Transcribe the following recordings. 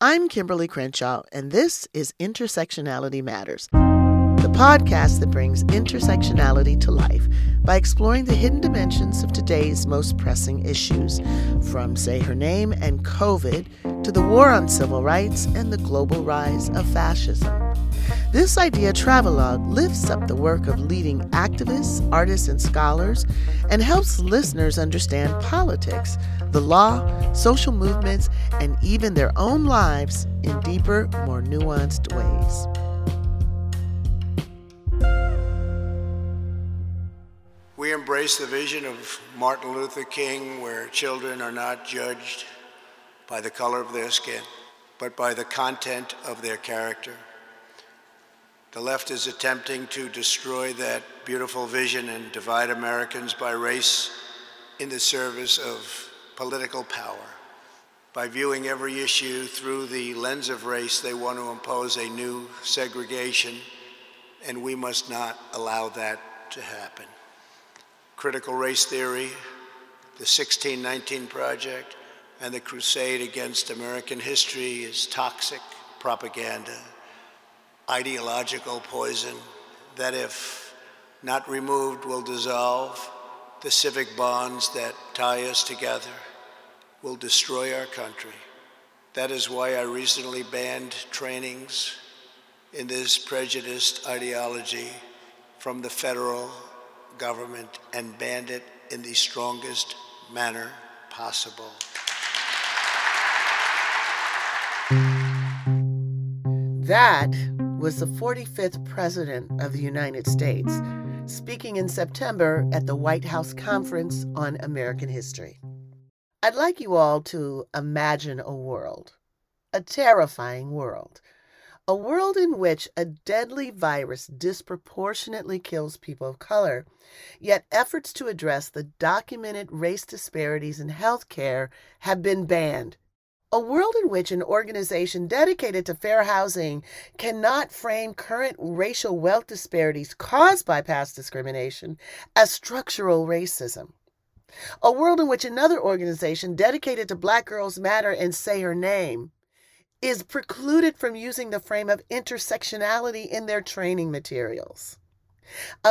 I'm Kimberlé Crenshaw, and this is Intersectionality Matters, the podcast that brings intersectionality to life by exploring the hidden dimensions of today's most pressing issues, from Say Her Name and COVID to the war on civil rights and the global rise of fascism. This idea travelogue lifts up the work of leading activists, artists, and scholars and helps listeners understand politics the law, social movements, and even their own lives in deeper, more nuanced ways. We embrace the vision of Martin Luther King where children are not judged by the color of their skin, but by the content of their character. The left is attempting to destroy that beautiful vision and divide Americans by race in the service of political power. By viewing every issue through the lens of race, they want to impose a new segregation, and we must not allow that to happen. Critical race theory, the 1619 Project, and the crusade against American history is toxic propaganda, ideological poison that, if not removed, will dissolve the civic bonds that tie us together will destroy our country. That is why I recently banned trainings in this prejudiced ideology from the federal government and banned it in the strongest manner possible. That was the 45th President of the United States speaking in September at the White House Conference on American History. I'd like you all to imagine a world, a terrifying world, a world in which a deadly virus disproportionately kills people of color, yet efforts to address the documented race disparities in healthcare have been banned. A world in which an organization dedicated to fair housing cannot frame current racial wealth disparities caused by past discrimination as structural racism. A world in which another organization dedicated to Black Girls Matter and Say Her Name is precluded from using the frame of intersectionality in their training materials.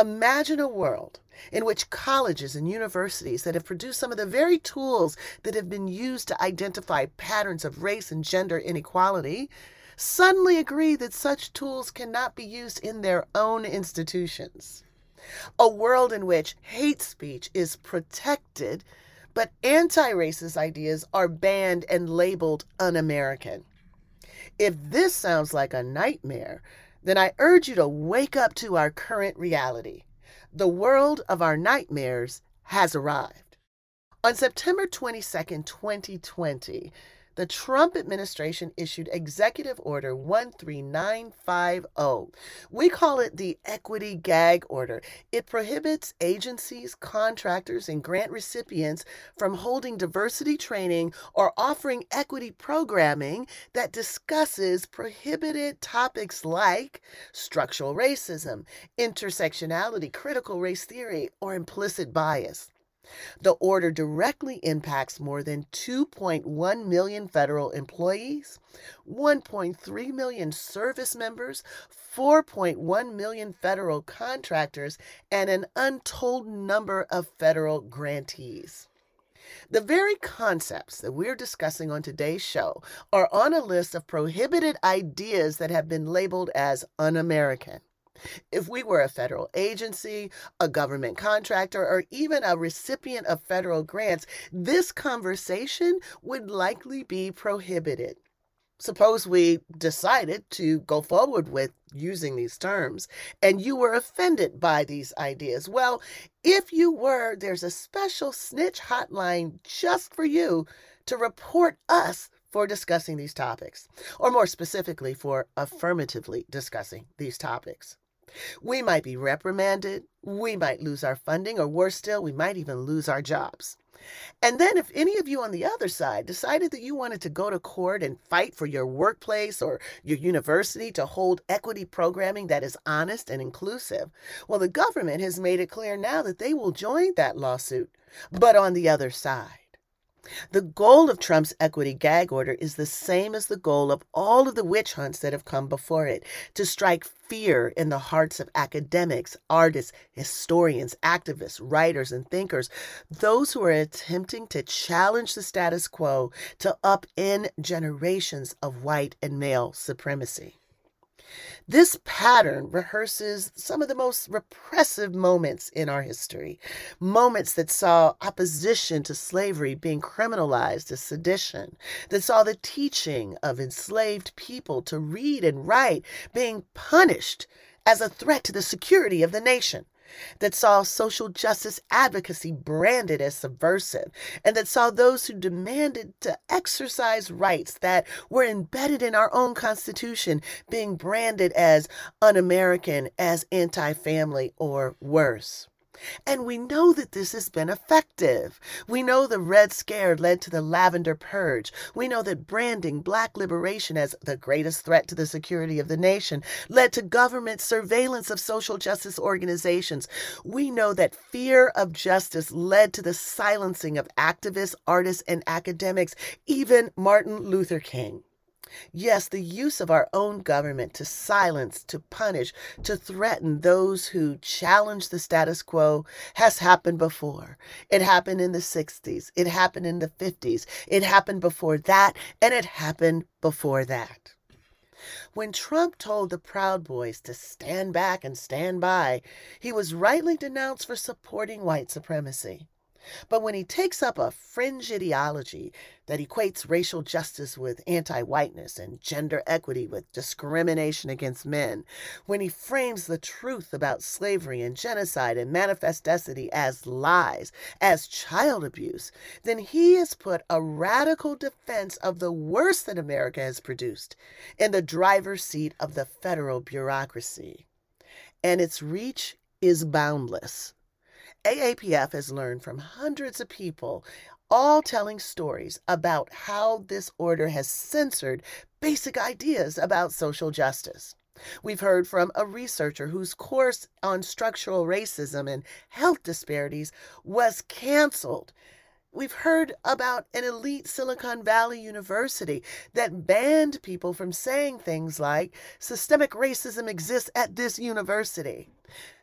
Imagine a world in which colleges and universities that have produced some of the very tools that have been used to identify patterns of race and gender inequality suddenly agree that such tools cannot be used in their own institutions a world in which hate speech is protected, but anti racist ideas are banned and labeled un American. If this sounds like a nightmare, then I urge you to wake up to our current reality. The world of our nightmares has arrived. On September 22, 2020, the Trump administration issued Executive Order 13950. We call it the Equity Gag Order. It prohibits agencies, contractors, and grant recipients from holding diversity training or offering equity programming that discusses prohibited topics like structural racism, intersectionality, critical race theory, or implicit bias. The order directly impacts more than 2.1 million federal employees, 1.3 million service members, 4.1 million federal contractors, and an untold number of federal grantees. The very concepts that we're discussing on today's show are on a list of prohibited ideas that have been labeled as un American. If we were a federal agency, a government contractor, or even a recipient of federal grants, this conversation would likely be prohibited. Suppose we decided to go forward with using these terms and you were offended by these ideas. Well, if you were, there's a special snitch hotline just for you to report us for discussing these topics, or more specifically, for affirmatively discussing these topics. We might be reprimanded, we might lose our funding, or worse still, we might even lose our jobs. And then, if any of you on the other side decided that you wanted to go to court and fight for your workplace or your university to hold equity programming that is honest and inclusive, well, the government has made it clear now that they will join that lawsuit, but on the other side. The goal of Trump's equity gag order is the same as the goal of all of the witch hunts that have come before it to strike fear in the hearts of academics, artists, historians, activists, writers, and thinkers, those who are attempting to challenge the status quo to upend generations of white and male supremacy. This pattern rehearses some of the most repressive moments in our history, moments that saw opposition to slavery being criminalized as sedition, that saw the teaching of enslaved people to read and write being punished as a threat to the security of the nation that saw social justice advocacy branded as subversive, and that saw those who demanded to exercise rights that were embedded in our own Constitution being branded as un American, as anti family, or worse. And we know that this has been effective. We know the Red Scare led to the Lavender Purge. We know that branding black liberation as the greatest threat to the security of the nation led to government surveillance of social justice organizations. We know that fear of justice led to the silencing of activists, artists, and academics, even Martin Luther King. Yes, the use of our own government to silence, to punish, to threaten those who challenge the status quo has happened before. It happened in the 60s, it happened in the 50s, it happened before that, and it happened before that. When Trump told the Proud Boys to stand back and stand by, he was rightly denounced for supporting white supremacy. But when he takes up a fringe ideology that equates racial justice with anti whiteness and gender equity with discrimination against men, when he frames the truth about slavery and genocide and manifest destiny as lies, as child abuse, then he has put a radical defense of the worst that America has produced in the driver's seat of the federal bureaucracy. And its reach is boundless. AAPF has learned from hundreds of people, all telling stories about how this order has censored basic ideas about social justice. We've heard from a researcher whose course on structural racism and health disparities was canceled. We've heard about an elite Silicon Valley university that banned people from saying things like systemic racism exists at this university.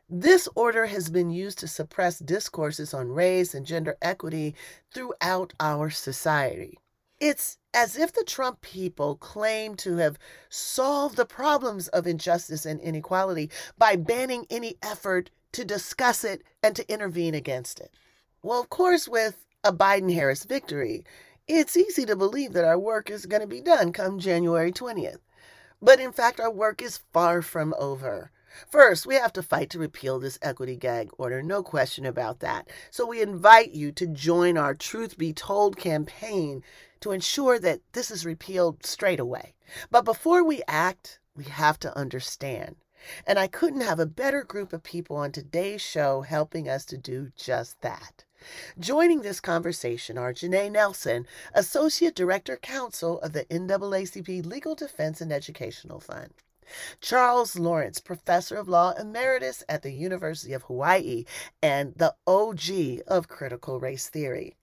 This order has been used to suppress discourses on race and gender equity throughout our society. It's as if the Trump people claim to have solved the problems of injustice and inequality by banning any effort to discuss it and to intervene against it. Well, of course, with a Biden Harris victory, it's easy to believe that our work is going to be done come January 20th. But in fact, our work is far from over. First, we have to fight to repeal this equity gag order, no question about that. So we invite you to join our Truth Be Told campaign to ensure that this is repealed straight away. But before we act, we have to understand. And I couldn't have a better group of people on today's show helping us to do just that. Joining this conversation are Janai Nelson, Associate Director Counsel of the NAACP Legal Defense and Educational Fund. Charles Lawrence, professor of law emeritus at the University of Hawaii and the OG of critical race theory.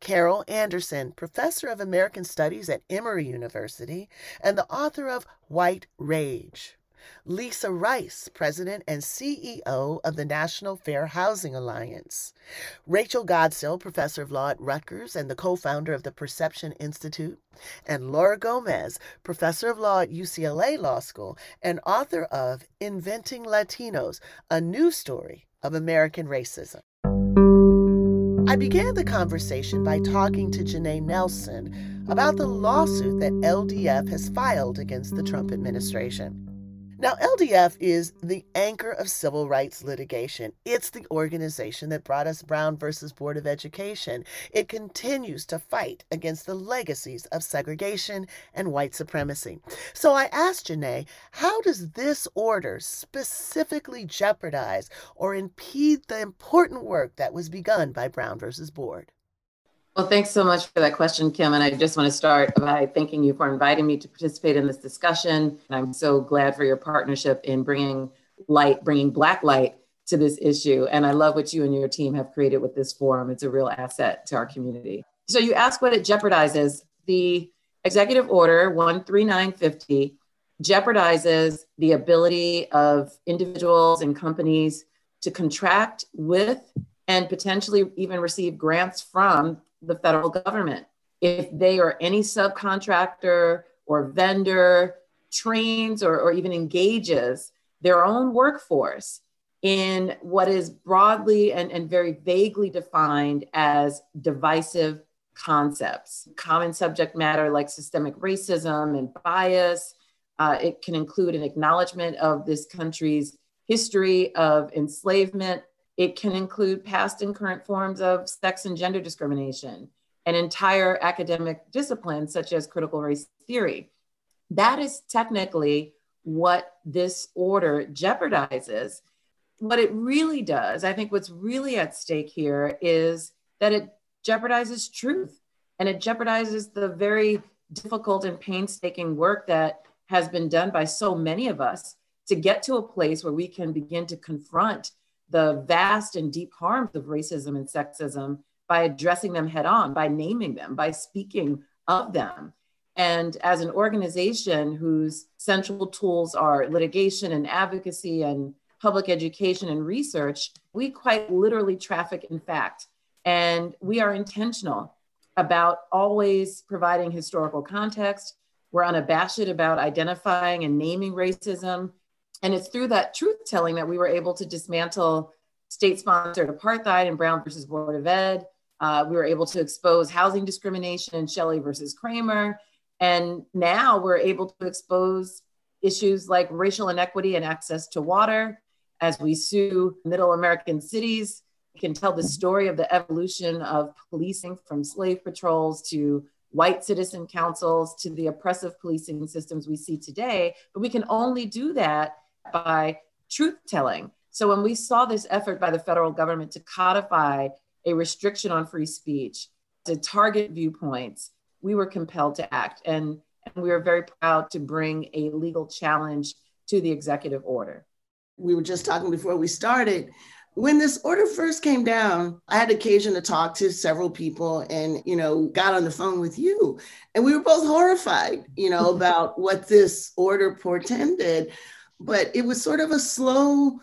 Carol Anderson, professor of American Studies at Emory University and the author of White Rage. Lisa Rice, President and CEO of the National Fair Housing Alliance. Rachel Godsil, Professor of Law at Rutgers and the co founder of the Perception Institute. And Laura Gomez, Professor of Law at UCLA Law School and author of Inventing Latinos, a new story of American racism. I began the conversation by talking to Janai Nelson about the lawsuit that LDF has filed against the Trump administration. Now, LDF is the anchor of civil rights litigation. It's the organization that brought us Brown versus Board of Education. It continues to fight against the legacies of segregation and white supremacy. So I asked Janai, how does this order specifically jeopardize or impede the important work that was begun by Brown versus Board? Well, thanks so much for that question, Kim. And I just want to start by thanking you for inviting me to participate in this discussion. And I'm so glad for your partnership in bringing light, bringing Black light to this issue. And I love what you and your team have created with this forum. It's a real asset to our community. So you ask what it jeopardizes. The executive order 13950 jeopardizes the ability of individuals and companies to contract with and potentially even receive grants from the federal government. If they or any subcontractor or vendor trains or, or even engages their own workforce in what is broadly and, and very vaguely defined as divisive concepts, common subject matter like systemic racism and bias. Uh, it can include an acknowledgement of this country's history of enslavement. It can include past and current forms of sex and gender discrimination and entire academic disciplines such as critical race theory. That is technically what this order jeopardizes. What it really does, I think what's really at stake here is that it jeopardizes truth and it jeopardizes the very difficult and painstaking work that has been done by so many of us to get to a place where we can begin to confront the vast and deep harms of racism and sexism by addressing them head on, by naming them, by speaking of them. And as an organization whose central tools are litigation and advocacy and public education and research, we quite literally traffic in fact. And we are intentional about always providing historical context. We're unabashed about identifying and naming racism. And it's through that truth telling that we were able to dismantle state sponsored apartheid in Brown versus Board of Ed. Uh, we were able to expose housing discrimination in Shelley versus Kraemer. And now we're able to expose issues like racial inequity and access to water as we sue middle American cities We can tell the story of the evolution of policing from slave patrols to white citizen councils to the oppressive policing systems we see today. But we can only do that by truth telling. So when we saw this effort by the federal government to codify a restriction on free speech, to target viewpoints, we were compelled to act. And, and we are very proud to bring a legal challenge to the executive order. We were just talking before we started when this order first came down, I had occasion to talk to several people and, you know, got on the phone with you. And we were both horrified, you know, about what this order portended. But it was sort of a slow,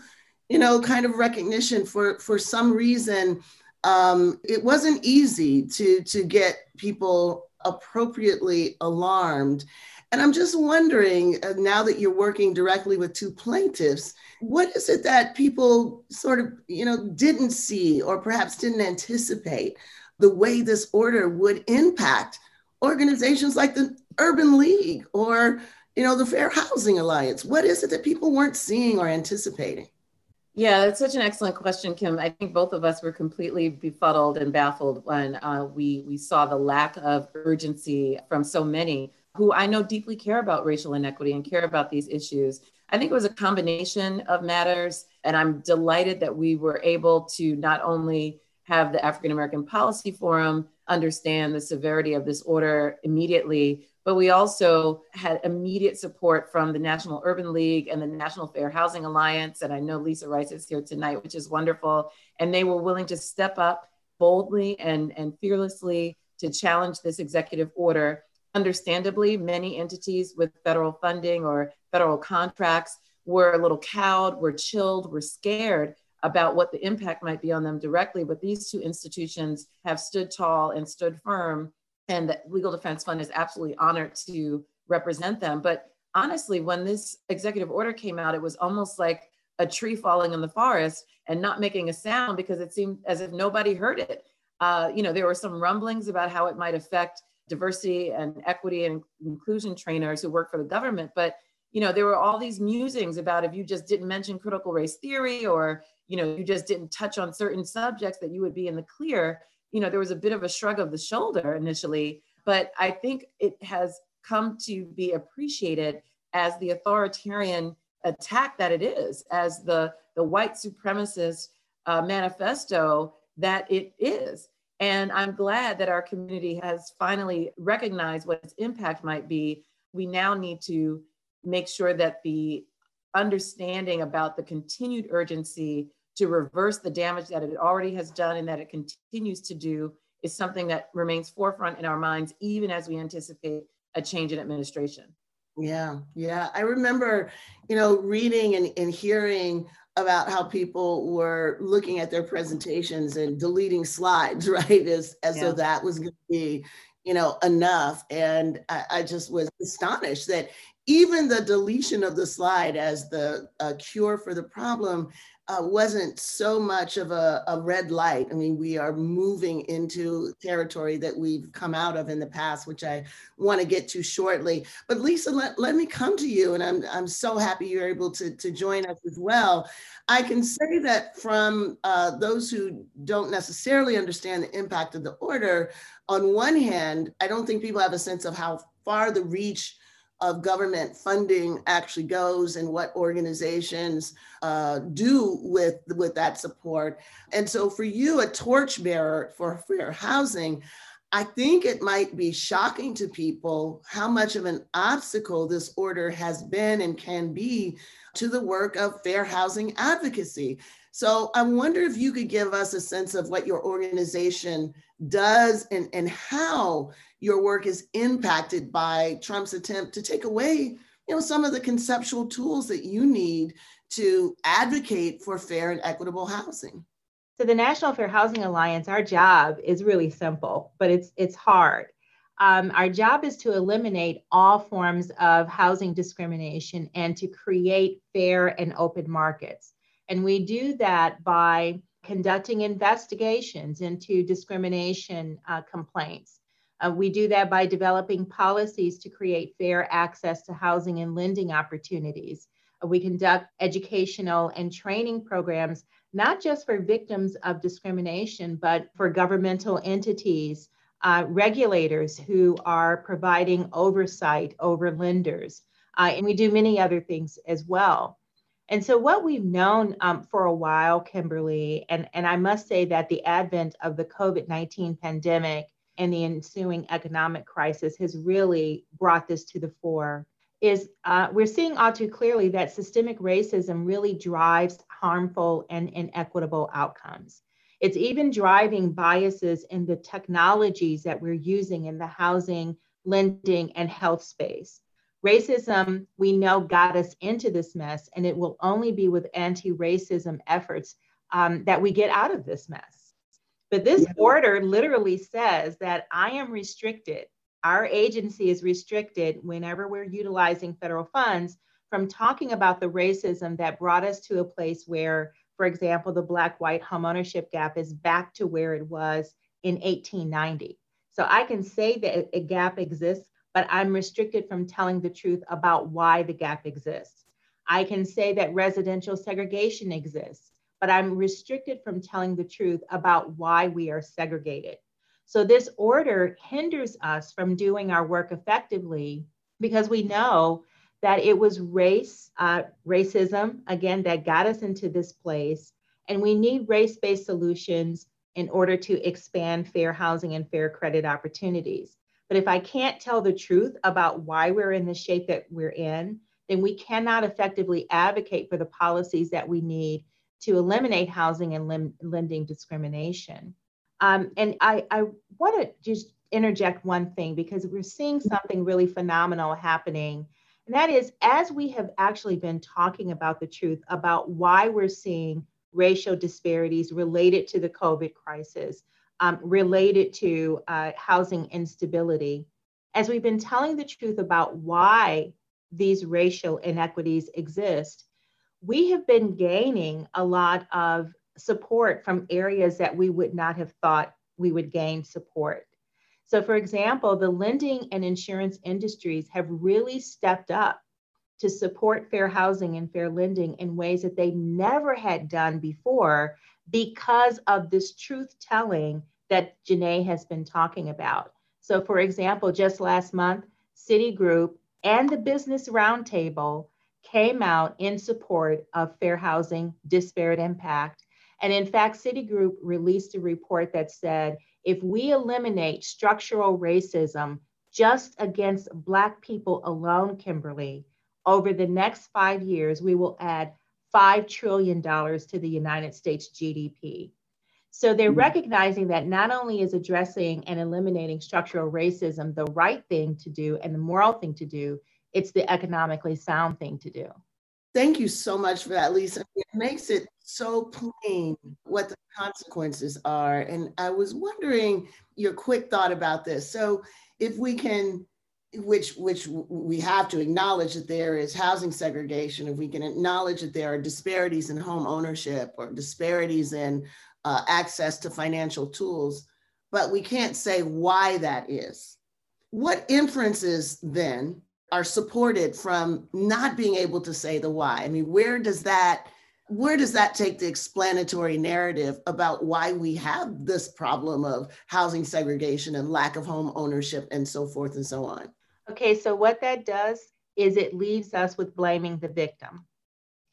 you know, kind of recognition for for some reason. Um, it wasn't easy to to get people appropriately alarmed. And I'm just wondering, uh, now that you're working directly with two plaintiffs, what is it that people sort of, you know, didn't see or perhaps didn't anticipate the way this order would impact organizations like the Urban League or, you know, the Fair Housing Alliance? What is it that people weren't seeing or anticipating? Yeah, that's such an excellent question, Kim. I think both of us were completely befuddled and baffled when uh, we we saw the lack of urgency from so many who I know deeply care about racial inequity and care about these issues. I think it was a combination of matters, and I'm delighted that we were able to not only have the African American Policy Forum understand the severity of this order immediately, but we also had immediate support from the National Urban League and the National Fair Housing Alliance. And I know Lisa Rice is here tonight, which is wonderful. And they were willing to step up boldly and, and fearlessly to challenge this executive order understandably, many entities with federal funding or federal contracts were a little cowed, were chilled, were scared about what the impact might be on them directly. But these two institutions have stood tall and stood firm, and the Legal Defense Fund is absolutely honored to represent them. But honestly, when this executive order came out, it was almost like a tree falling in the forest and not making a sound because it seemed as if nobody heard it. Uh, you know, there were some rumblings about how it might affect diversity and equity and inclusion trainers who work for the government but you know there were all these musings about if you just didn't mention critical race theory or you know you just didn't touch on certain subjects that you would be in the clear you know there was a bit of a shrug of the shoulder initially but i think it has come to be appreciated as the authoritarian attack that it is as the the white supremacist uh, manifesto that it is and I'm glad that our community has finally recognized what its impact might be. We now need to make sure that the understanding about the continued urgency to reverse the damage that it already has done and that it continues to do is something that remains forefront in our minds, even as we anticipate a change in administration. Yeah, yeah. I remember, you know, reading and, and hearing about how people were looking at their presentations and deleting slides, right? As as yeah. though that was going to be, you know, enough. And I, I, just was astonished that even the deletion of the slide as the uh, cure for the problem uh, wasn't so much of a, a, red light. I mean, we are moving into territory that we've come out of in the past, which I want to get to shortly. But Lisa, let, let me come to you, and I'm, I'm so happy you're able to, to join us as well. I can say that from uh, those who don't necessarily understand the impact of the order, on one hand, I don't think people have a sense of how far the reach of government funding actually goes and what organizations uh, do with, with that support. And so for you, a torchbearer for fair housing, I think it might be shocking to people how much of an obstacle this order has been and can be to the work of fair housing advocacy. So I wonder if you could give us a sense of what your organization does and, and how your work is impacted by Trump's attempt to take away you know, some of the conceptual tools that you need to advocate for fair and equitable housing. So the National Fair Housing Alliance, our job is really simple, but it's it's hard. Um, our job is to eliminate all forms of housing discrimination and to create fair and open markets. And we do that by conducting investigations into discrimination uh, complaints. Uh, we do that by developing policies to create fair access to housing and lending opportunities. Uh, we conduct educational and training programs, not just for victims of discrimination, but for governmental entities, uh, regulators who are providing oversight over lenders. Uh, and we do many other things as well. And so, what we've known um, for a while, Kimberlé, and, and I must say that the advent of the COVID 19 pandemic and the ensuing economic crisis has really brought this to the fore, is uh, we're seeing all too clearly that systemic racism really drives harmful and inequitable outcomes. It's even driving biases in the technologies that we're using in the housing, lending, and health space. Racism, we know, got us into this mess, and it will only be with anti racism efforts um, that we get out of this mess. But this yeah. order literally says that I am restricted, our agency is restricted whenever we're utilizing federal funds from talking about the racism that brought us to a place where, for example, the Black white homeownership gap is back to where it was in 1890. So I can say that a gap exists but I'm restricted from telling the truth about why the gap exists. I can say that residential segregation exists, but I'm restricted from telling the truth about why we are segregated. So this order hinders us from doing our work effectively because we know that it was race, uh, racism, again, that got us into this place. And we need race based solutions in order to expand fair housing and fair credit opportunities. But if I can't tell the truth about why we're in the shape that we're in, then we cannot effectively advocate for the policies that we need to eliminate housing and lim- lending discrimination. Um, and I, I want to just interject one thing because we're seeing something really phenomenal happening. And that is, as we have actually been talking about the truth about why we're seeing racial disparities related to the COVID crisis, um, related to uh, housing instability. As we've been telling the truth about why these racial inequities exist, we have been gaining a lot of support from areas that we would not have thought we would gain support. So, for example, the lending and insurance industries have really stepped up to support fair housing and fair lending in ways that they never had done before because of this truth telling that Janai has been talking about. So, for example, just last month, Citigroup and the Business Roundtable came out in support of fair housing disparate impact. And in fact, Citigroup released a report that said if we eliminate structural racism just against Black people alone, Kimberlé, over the next five years, we will add $5 trillion to the United States GDP. So they're mm-hmm. recognizing that not only is addressing and eliminating structural racism the right thing to do and the moral thing to do, it's the economically sound thing to do. Thank you so much for that, Lisa. It makes it so plain what the consequences are. And I was wondering your quick thought about this. So, if we can, which which we have to acknowledge that there is housing segregation, if we can acknowledge that there are disparities in home ownership or disparities in uh, access to financial tools, but we can't say why that is. What inferences then are supported from not being able to say the why. I mean, where does that where does that take the explanatory narrative about why we have this problem of housing segregation and lack of home ownership and so forth and so on? Okay, so what that does is it leaves us with blaming the victim.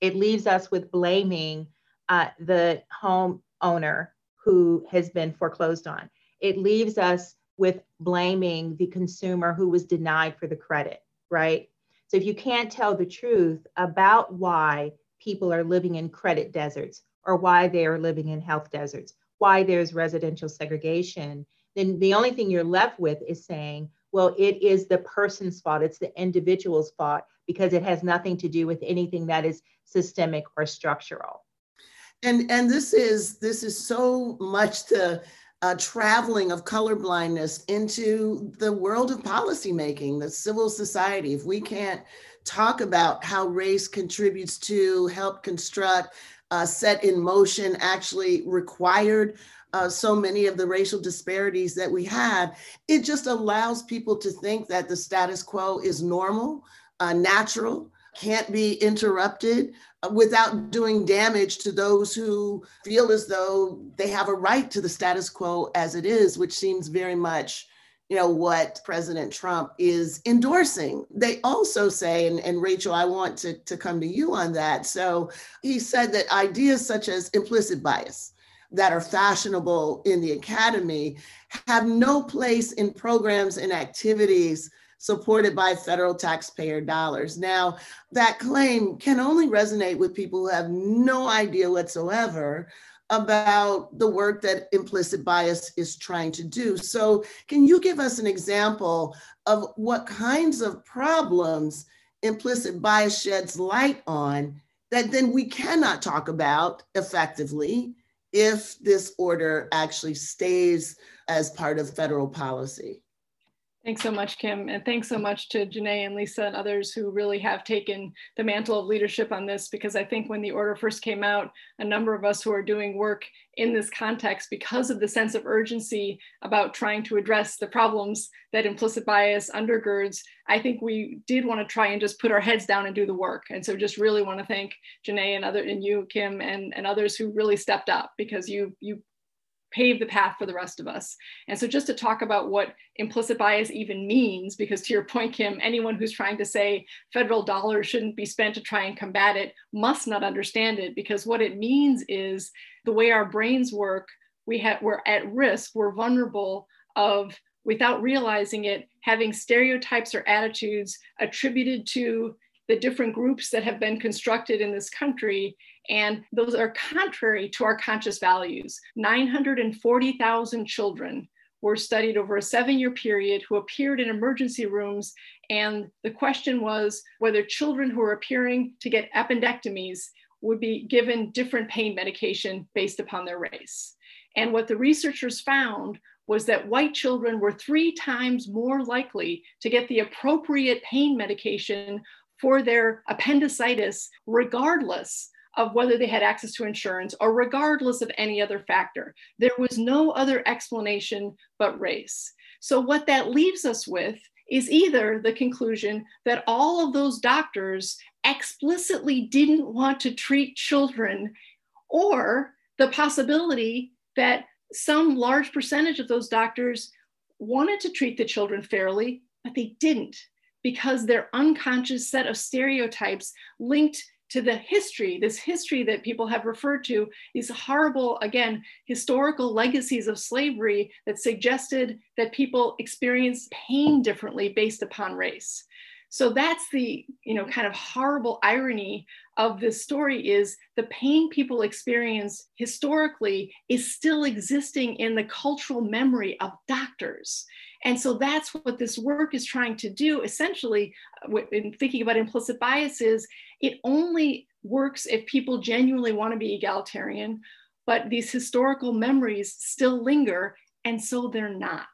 It leaves us with blaming uh, the home owner who has been foreclosed on. It leaves us with blaming the consumer who was denied for the credit right? So if you can't tell the truth about why people are living in credit deserts or why they are living in health deserts, why there's residential segregation, then the only thing you're left with is saying, well, it is the person's fault, it's the individual's fault because it has nothing to do with anything that is systemic or structural. And and this is this is so much the uh, traveling of colorblindness into the world of policymaking, the civil society. If we can't talk about how race contributes to help construct, uh, set in motion, actually required uh, so many of the racial disparities that we have, it just allows people to think that the status quo is normal, uh, natural, can't be interrupted uh, without doing damage to those who feel as though they have a right to the status quo as it is, which seems very much you know what president trump is endorsing. They also say and, and rachel i want to, to come to you on that. So he said that ideas such as implicit bias that are fashionable in the academy have no place in programs and activities supported by federal taxpayer dollars. Now, that claim can only resonate with people who have no idea whatsoever about the work that implicit bias is trying to do. So, can you give us an example of what kinds of problems implicit bias sheds light on that then we cannot talk about effectively if this order actually stays as part of federal policy? Thanks so much, Kim. And thanks so much to Janai and Lisa and others who really have taken the mantle of leadership on this, because I think when the order first came out, a number of us who are doing work in this context, because of the sense of urgency about trying to address the problems that implicit bias undergirds, I think we did want to try and just put our heads down and do the work. And so just really want to thank Janai and other and you, Kim, and, and others who really stepped up because you you pave the path for the rest of us. And so just to talk about what implicit bias even means, because to your point, Kim, anyone who's trying to say federal dollars shouldn't be spent to try and combat it must not understand it, because what it means is the way our brains work, we have, we're at risk, we're vulnerable of without realizing it, having stereotypes or attitudes attributed to the different groups that have been constructed in this country and those are contrary to our conscious values. 940,000 children were studied over a seven year period who appeared in emergency rooms. And the question was whether children who were appearing to get appendectomies would be given different pain medication based upon their race. And what the researchers found was that white children were three times more likely to get the appropriate pain medication for their appendicitis, regardless of whether they had access to insurance or regardless of any other factor. There was no other explanation but race. So, what that leaves us with is either the conclusion that all of those doctors explicitly didn't want to treat children, or the possibility that some large percentage of those doctors wanted to treat the children fairly, but they didn't because their unconscious set of stereotypes linked to the history, this history that people have referred to, these horrible, again, historical legacies of slavery that suggested that people experienced pain differently based upon race. So that's the, you know, kind of horrible irony of this story is the pain people experience historically is still existing in the cultural memory of doctors. And so that's what this work is trying to do. Essentially, uh, in thinking about implicit biases, it only works if people genuinely want to be egalitarian, but these historical memories still linger, and so they're not.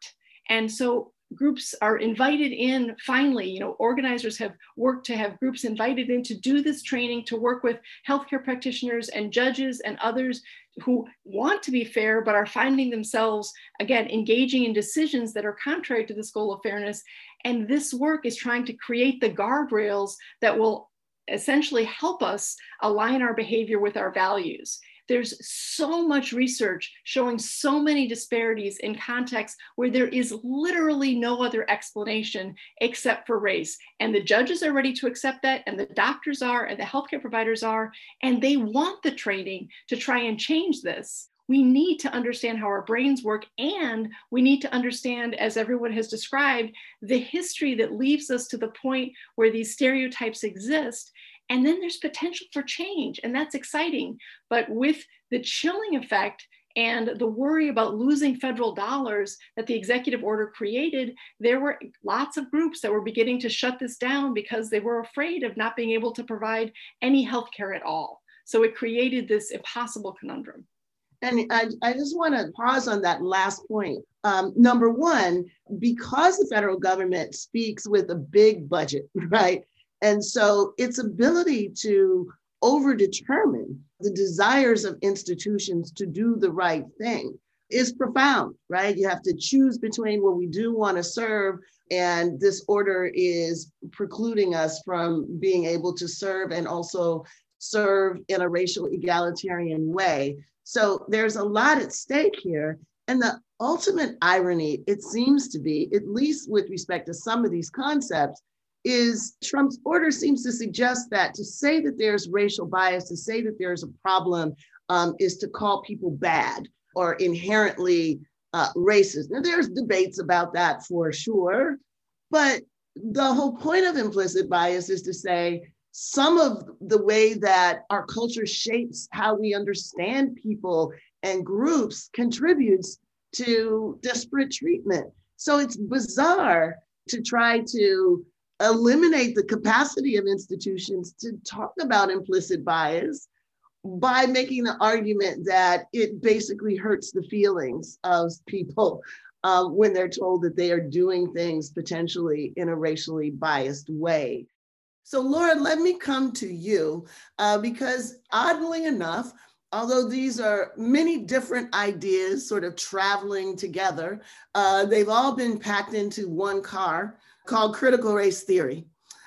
And so groups are invited in finally. You know organizers have worked to have groups invited in to do this training to work with healthcare practitioners and judges and others who want to be fair but are finding themselves again engaging in decisions that are contrary to this goal of fairness. And this work is trying to create the guardrails that will essentially help us align our behavior with our values there's so much research showing so many disparities in contexts where there is literally no other explanation except for race. And the judges are ready to accept that, and the doctors are, and the healthcare providers are, and they want the training to try and change this we need to understand how our brains work and we need to understand as everyone has described the history that leaves us to the point where these stereotypes exist and then there's potential for change, and that's exciting. But with the chilling effect and the worry about losing federal dollars that the executive order created, there were lots of groups that were beginning to shut this down because they were afraid of not being able to provide any health care at all. So it created this impossible conundrum. And I, I just want to pause on that last point. Um, number one, because the federal government speaks with a big budget, right? And so its ability to overdetermine the desires of institutions to do the right thing is profound, right? You have to choose between what we do want to serve, and this order is precluding us from being able to serve and also serve in a racial egalitarian way. So there's a lot at stake here. And the ultimate irony, it seems to be, at least with respect to some of these concepts, is Trump's order seems to suggest that to say that there's racial bias, to say that there's a problem, um, is to call people bad or inherently uh, racist. Now, there's debates about that for sure, but the whole point of implicit bias is to say some of the way that our culture shapes how we understand people and groups contributes to disparate treatment. So it's bizarre to try to eliminate the capacity of institutions to talk about implicit bias by making the argument that it basically hurts the feelings of people uh, when they're told that they are doing things potentially in a racially biased way. So, Laura, let me come to you uh, because oddly enough, although these are many different ideas sort of traveling together, uh, they've all been packed into one car called critical race theory.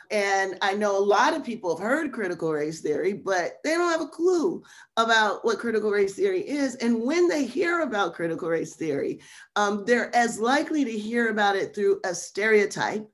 And I know a lot of people have heard critical race theory, but they don't have a clue about what critical race theory is. And when they hear about critical race theory, um, they're as likely to hear about it through a stereotype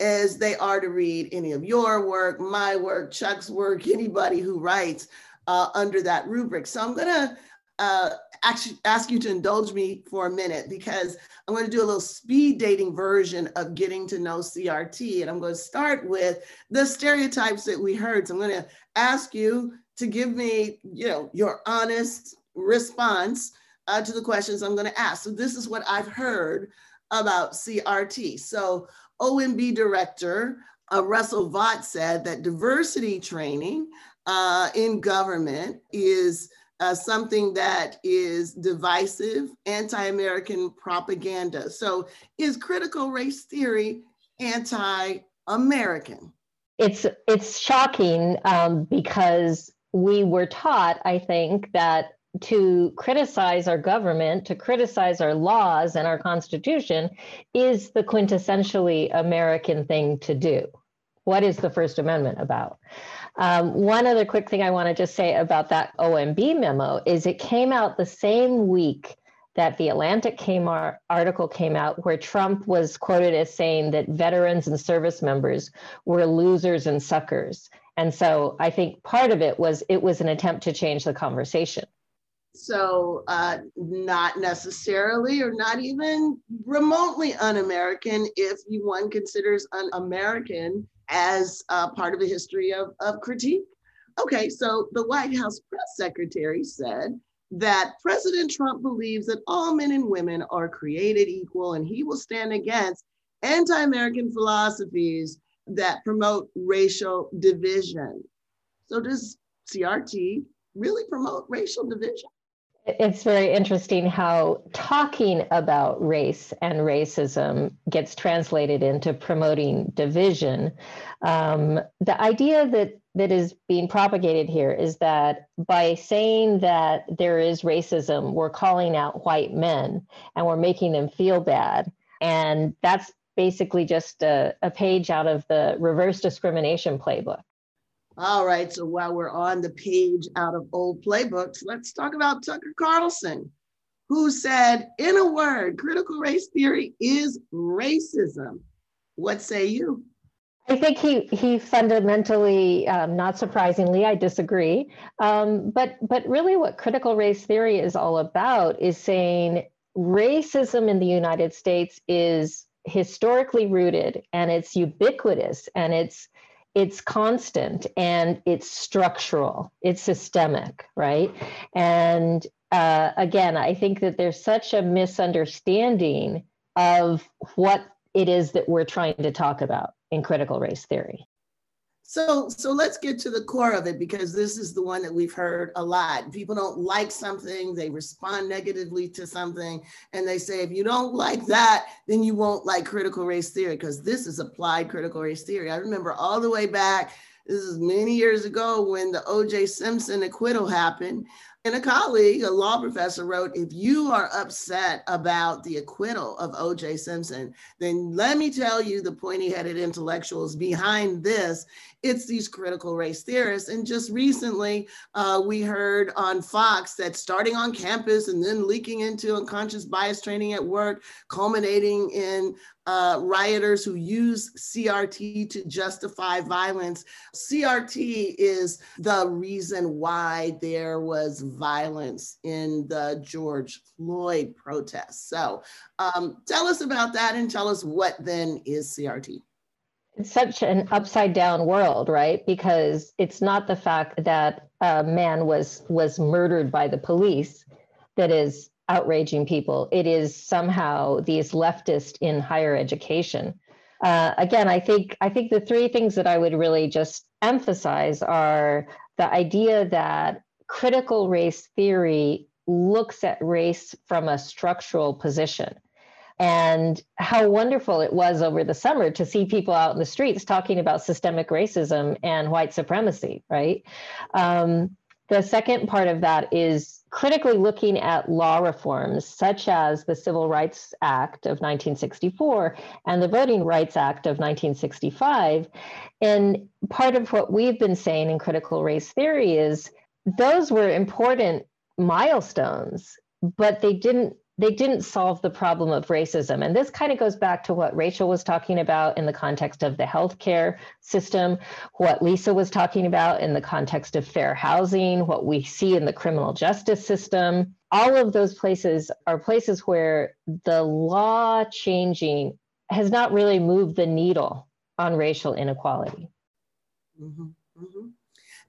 as they are to read any of your work, my work, Chuck's work, anybody who writes uh, under that rubric. So I'm going to uh, actually ask you to indulge me for a minute because I'm going to do a little speed dating version of getting to know CRT. And I'm going to start with the stereotypes that we heard. So I'm going to ask you to give me, you know, your honest response uh, to the questions I'm going to ask. So this is what I've heard about CRT. So OMB director uh, Russell Vought said that diversity training uh, in government is uh, something that is divisive, anti American propaganda. So, is critical race theory anti American? It's, it's shocking um, because we were taught, I think, that to criticize our government, to criticize our laws and our constitution is the quintessentially American thing to do. What is the First Amendment about? Um, one other quick thing I want to just say about that OMB memo is it came out the same week that the Atlantic came article came out where Trump was quoted as saying that veterans and service members were losers and suckers. And so I think part of it was it was an attempt to change the conversation. So, uh, not necessarily or not even remotely un American if one considers un American as part of a history of, of critique. Okay, so the White House press secretary said that President Trump believes that all men and women are created equal and he will stand against anti American philosophies that promote racial division. So, does CRT really promote racial division? It's very interesting how talking about race and racism gets translated into promoting division. Um, the idea that that is being propagated here is that by saying that there is racism, we're calling out white men and we're making them feel bad, and that's basically just a, a page out of the reverse discrimination playbook. All right, so while we're on the page out of old playbooks, let's talk about Tucker Carlson, who said, in a word, critical race theory is racism. What say you? I think he he fundamentally, um, not surprisingly, I disagree. Um, but but really, what critical race theory is all about is saying racism in the United States is historically rooted and it's ubiquitous and it's it's constant and it's structural it's systemic right? And uh, again i think that there's such a misunderstanding of what it is that we're trying to talk about in critical race theory so, so let's get to the core of it because this is the one that we've heard a lot. People don't like something, they respond negatively to something, and they say, if you don't like that, then you won't like critical race theory because this is applied critical race theory. I remember all the way back, this is many years ago when the O.J. Simpson acquittal happened. And a colleague, a law professor, wrote If you are upset about the acquittal of O.J. Simpson, then let me tell you the pointy headed intellectuals behind this. It's these critical race theorists. And just recently, uh, we heard on Fox that starting on campus and then leaking into unconscious bias training at work, culminating in uh, rioters who use CRT to justify violence. CRT is the reason why there was violence in the George Floyd protests. So um, tell us about that and tell us what then is CRT. It's such an upside down world, right? Because it's not the fact that a man was was murdered by the police that is outraging people. It is somehow these leftists in higher education. Uh, again, I think I think the three things that I would really just emphasize are the idea that critical race theory looks at race from a structural position. And how wonderful it was over the summer to see people out in the streets talking about systemic racism and white supremacy, right? Um, the second part of that is critically looking at law reforms such as the Civil Rights Act of 1964 and the Voting Rights Act of 1965. And part of what we've been saying in critical race theory is those were important milestones, but they didn't they didn't solve the problem of racism. And this kind of goes back to what Rachel was talking about in the context of the healthcare system, what Lisa was talking about in the context of fair housing, what we see in the criminal justice system. All of those places are places where the law changing has not really moved the needle on racial inequality. Mm-hmm, mm-hmm.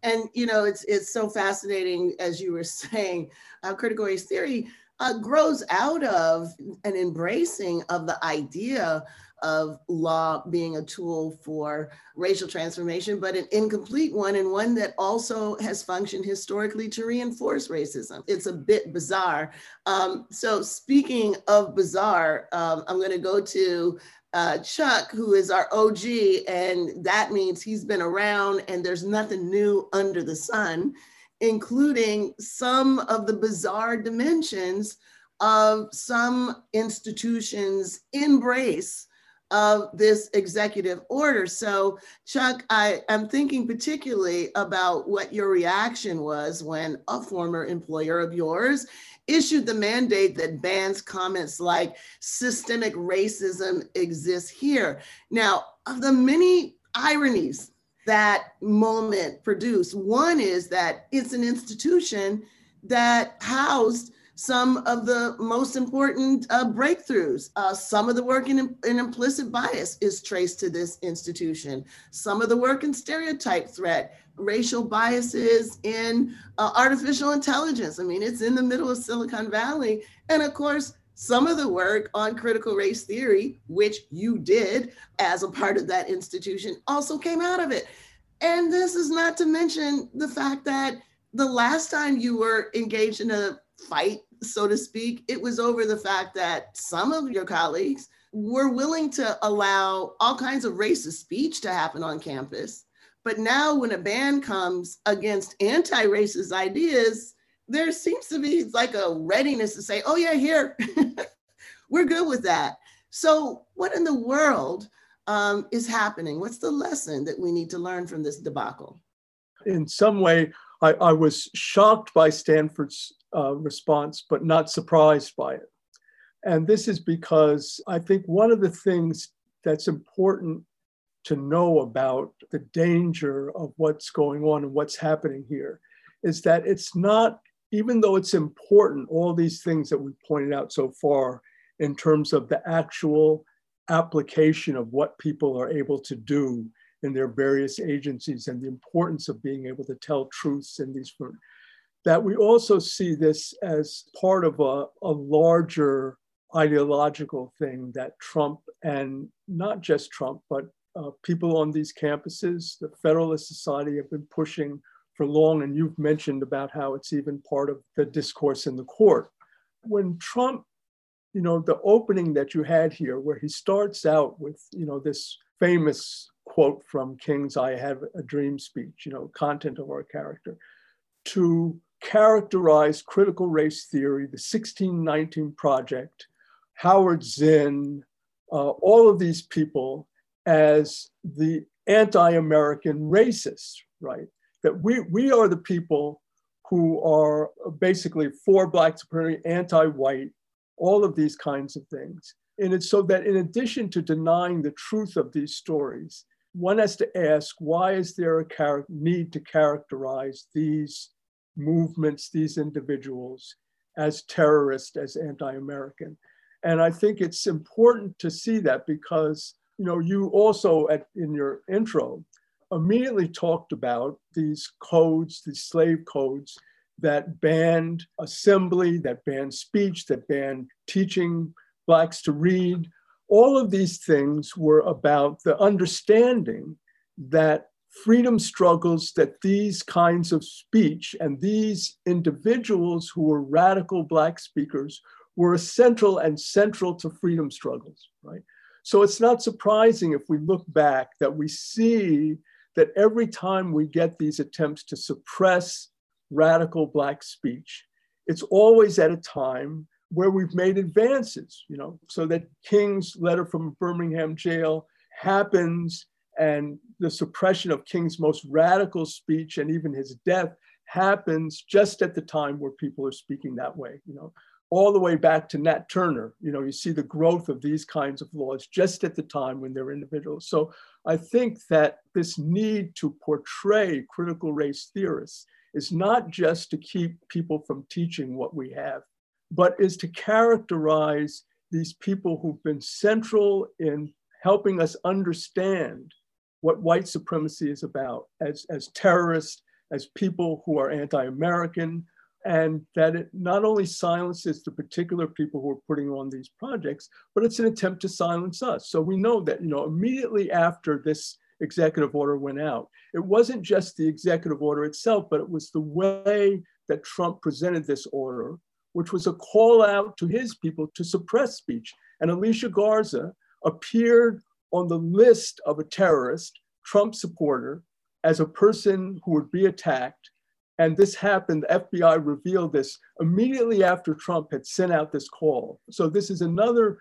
And you know, it's it's so fascinating as you were saying, uh, critical race theory uh, grows out of an embracing of the idea of law being a tool for racial transformation, but an incomplete one and one that also has functioned historically to reinforce racism. It's a bit bizarre. Um, so, speaking of bizarre, um, I'm going to go to uh, Chuck, who is our OG, and that means he's been around and there's nothing new under the sun including some of the bizarre dimensions of some institutions' embrace of this executive order. So, Chuck, I am thinking particularly about what your reaction was when a former employer of yours issued the mandate that bans comments like systemic racism exists here. Now, of the many ironies that moment produced. One is that it's an institution that housed some of the most important uh, breakthroughs. Uh, some of the work in, in, implicit bias is traced to this institution. Some of the work in stereotype threat, racial biases in uh, artificial intelligence. I mean, it's in the middle of Silicon Valley. And of course, some of the work on critical race theory, which you did as a part of that institution, also came out of it. And this is not to mention the fact that the last time you were engaged in a fight, so to speak, it was over the fact that some of your colleagues were willing to allow all kinds of racist speech to happen on campus. But now, when a ban comes against anti racist ideas, there seems to be like a readiness to say, oh, yeah, here, we're good with that. So, what in the world um, is happening? What's the lesson that we need to learn from this debacle? In some way, I, I was shocked by Stanford's uh, response, but not surprised by it. And this is because I think one of the things that's important to know about the danger of what's going on and what's happening here is that it's not, even though it's important, all these things that we've pointed out so far in terms of the actual application of what people are able to do in their various agencies and the importance of being able to tell truths in these that we also see this as part of a, a larger ideological thing that Trump and not just Trump, but uh, people on these campuses, the Federalist Society have been pushing for long, and you've mentioned about how it's even part of the discourse in the court. When Trump, you know, the opening that you had here, where he starts out with, you know, this famous quote from King's I Have a Dream speech, you know, content of our character, to characterize critical race theory, the 1619 Project, Howard Zinn, uh, all of these people as the anti-American racists, right? That we, we are the people who are basically for Black supremacy, anti-white, all of these kinds of things. And it's so that in addition to denying the truth of these stories, one has to ask why is there a char- need to characterize these movements, these individuals as terrorist, as anti-American? And I think it's important to see that because you know you also at, in your intro immediately talked about these codes, these slave codes that banned assembly, that banned speech, that banned teaching blacks to read, all of these things were about the understanding that freedom struggles, that these kinds of speech and these individuals who were radical Black speakers were essential and central to freedom struggles, right? So it's not surprising if we look back that we see that every time we get these attempts to suppress radical Black speech, it's always at a time where we've made advances, you know, so that King's letter from Birmingham jail happens and the suppression of King's most radical speech and even his death happens just at the time where people are speaking that way, you know, all the way back to Nat Turner. You know, you see the growth of these kinds of laws just at the time when they're individuals. So I think that this need to portray critical race theorists is not just to keep people from teaching what we have, but is to characterize these people who've been central in helping us understand what white supremacy is about as, as terrorists, as people who are anti American, and that it not only silences the particular people who are putting on these projects, but it's an attempt to silence us. So we know that, you know, immediately after this executive order went out, it wasn't just the executive order itself, but it was the way that Trump presented this order which was a call out to his people to suppress speech. And Alicia Garza appeared on the list of a terrorist, Trump supporter, as a person who would be attacked. And this happened, the FBI revealed this immediately after Trump had sent out this call. So this is another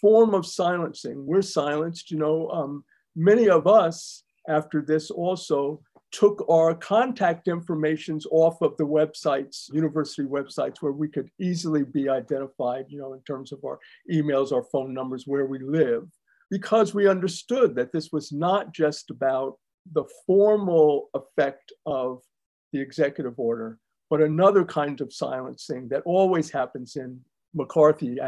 form of silencing. We're silenced, you know, um, many of us after this also took our contact informations off of the websites, university websites, where we could easily be identified, you know, in terms of our emails, our phone numbers, where we live, because we understood that this was not just about the formal effect of the executive order, but another kind of silencing that always happens in McCarthy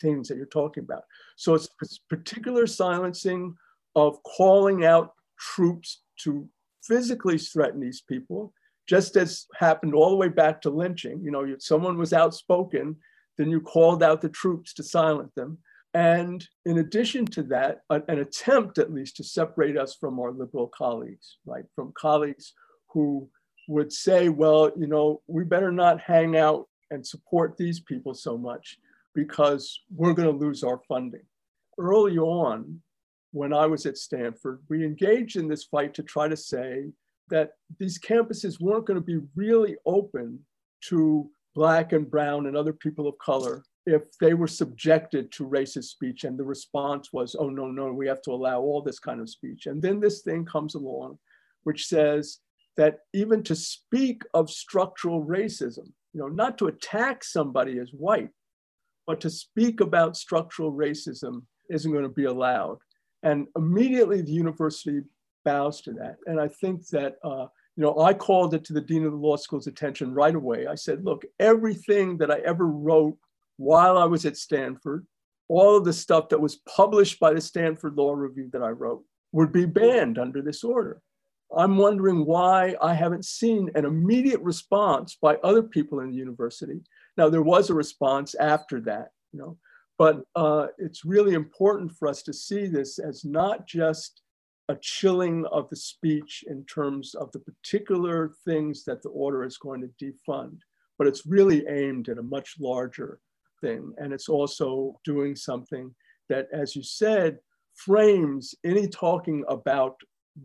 things that you're talking about. So it's particular silencing of calling out troops to physically threaten these people, just as happened all the way back to lynching. You know, if someone was outspoken, then you called out the troops to silence them. And in addition to that, an attempt at least to separate us from our liberal colleagues, right? From colleagues who would say, well, you know, we better not hang out and support these people so much because we're going to lose our funding. Early on, when I was at Stanford, we engaged in this fight to try to say that these campuses weren't going to be really open to Black and Brown and other people of color if they were subjected to racist speech. And the response was, oh, no, no, we have to allow all this kind of speech. And then this thing comes along, which says that even to speak of structural racism, you know, not to attack somebody as white, but to speak about structural racism isn't going to be allowed. And immediately the university bows to that. And I think that, uh, you know, I called it to the dean of the law school's attention right away. I said, look, everything that I ever wrote while I was at Stanford, all of the stuff that was published by the Stanford Law Review that I wrote would be banned under this order. I'm wondering why I haven't seen an immediate response by other people in the university. Now, there was a response after that, you know, but uh, it's really important for us to see this as not just a chilling of the speech in terms of the particular things that the order is going to defund, but it's really aimed at a much larger thing. And it's also doing something that, as you said, frames any talking about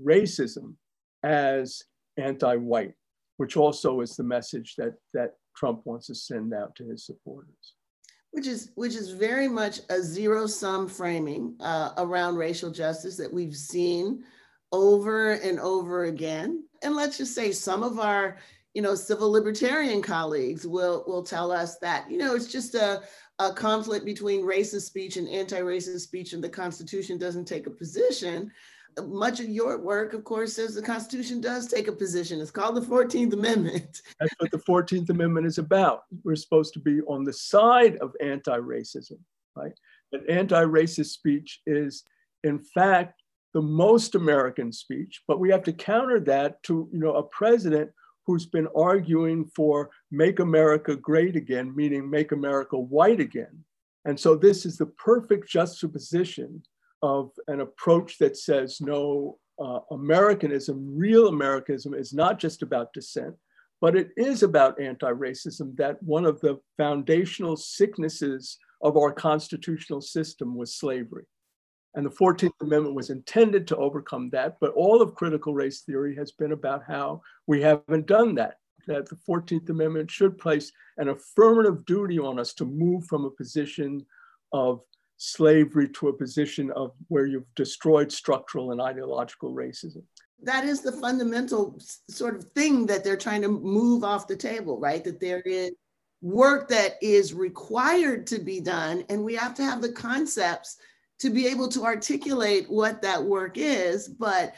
racism as anti-white, which also is the message that, that Trump wants to send out to his supporters. Which is which is very much a zero sum framing uh, around racial justice that we've seen over and over again. And let's just say some of our you know civil libertarian colleagues will will tell us that you know it's just a a conflict between racist speech and anti-racist speech and the constitution doesn't take a position much of your work, of course, says the Constitution does take a position. It's called the 14th Amendment. That's what the 14th Amendment is about. We're supposed to be on the side of anti racism, right? But anti racist speech is, in fact, the most American speech, but we have to counter that to you know, a president who's been arguing for make America great again, meaning make America white again. And so this is the perfect juxtaposition of an approach that says no, uh, Americanism, real Americanism, is not just about dissent, but it is about anti racism. That one of the foundational sicknesses of our constitutional system was slavery. And the 14th Amendment was intended to overcome that. But all of critical race theory has been about how we haven't done that. That the 14th Amendment should place an affirmative duty on us to move from a position of slavery to a position of where you've destroyed structural and ideological racism. That is the fundamental sort of thing that they're trying to move off the table, right? That there is work that is required to be done, and we have to have the concepts to be able to articulate what that work is. But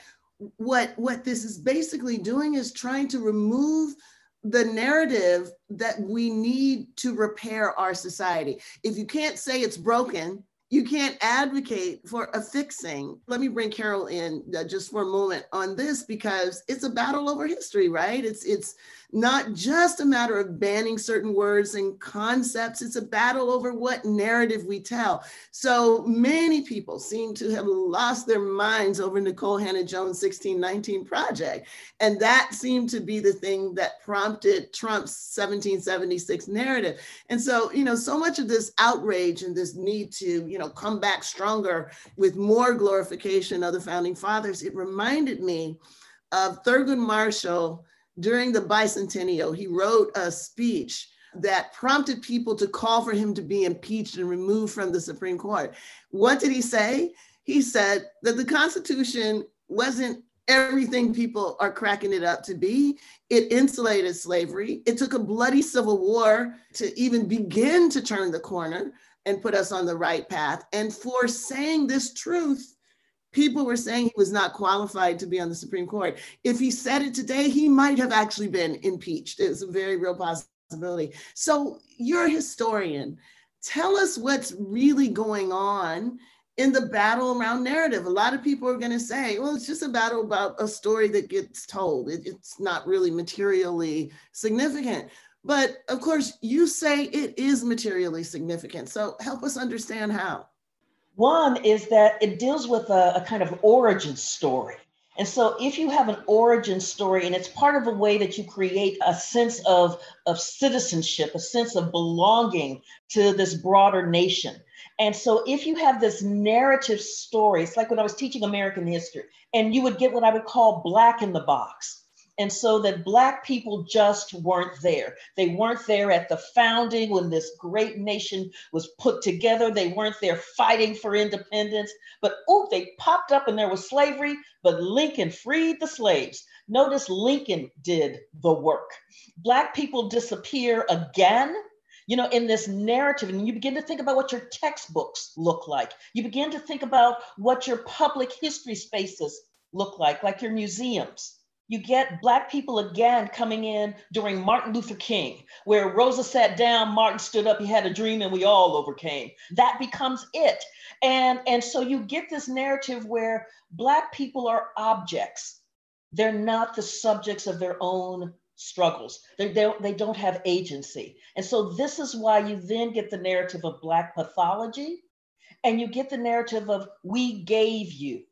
what, what this is basically doing is trying to remove the narrative that we need to repair our society. If you can't say it's broken, you can't advocate for a fixing. Let me bring Carol in uh, just for a moment on this because it's a battle over history, right? It's it's not just a matter of banning certain words and concepts, it's a battle over what narrative we tell. So many people seem to have lost their minds over Nikole Hannah-Jones 1619 project. And that seemed to be the thing that prompted Trump's 1776 narrative. And so, you know, so much of this outrage and this need to, you know, come back stronger with more glorification of the founding fathers, it reminded me of Thurgood Marshall during the bicentennial, he wrote a speech that prompted people to call for him to be impeached and removed from the Supreme Court. What did he say? He said that the Constitution wasn't everything people are cracking it up to be. It insulated slavery. It took a bloody civil war to even begin to turn the corner and put us on the right path. And for saying this truth, people were saying he was not qualified to be on the Supreme Court. If he said it today, he might have actually been impeached. It's a very real possibility. So you're a historian. Tell us what's really going on in the battle around narrative. A lot of people are going to say, well, it's just a battle about a story that gets told. It, it's not really materially significant. But of course, you say it is materially significant. So help us understand how. One is that it deals with a, a, kind of origin story. And so, if you have an origin story, and it's part of a way that you create a sense of, of citizenship, a sense of belonging to this broader nation. And so, if you have this narrative story, it's like when I was teaching American history, and you would get what I would call black in the box and so that Black people just weren't there. They weren't there at the founding when this great nation was put together. They weren't there fighting for independence. But oh, they popped up and there was slavery, but Lincoln freed the slaves. Notice Lincoln did the work. Black people disappear again you know, in this narrative, and you begin to think about what your textbooks look like. You begin to think about what your public history spaces look like, like your museums you get Black people again coming in during Martin Luther King, where Rosa sat down, Martin stood up, he had a dream, and we all overcame. That becomes it. And, and so you get this narrative where Black people are objects. They're not the subjects of their own struggles. They, they, they don't have agency. And so this is why you then get the narrative of Black pathology, and you get the narrative of we gave you.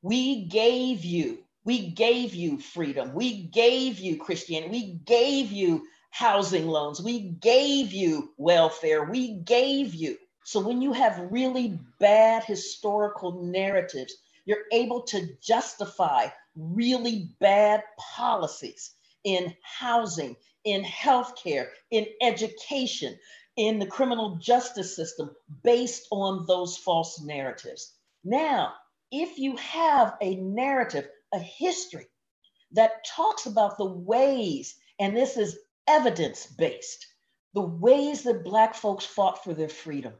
We gave you we gave you freedom. We gave you Christianity. We gave you housing loans. We gave you welfare. We gave you. So when you have really bad historical narratives, you're able to justify really bad policies in housing, in healthcare, in education, in the criminal justice system based on those false narratives. Now, if you have a narrative a history that talks about the ways, and this is evidence based, the ways that Black folks fought for their freedom,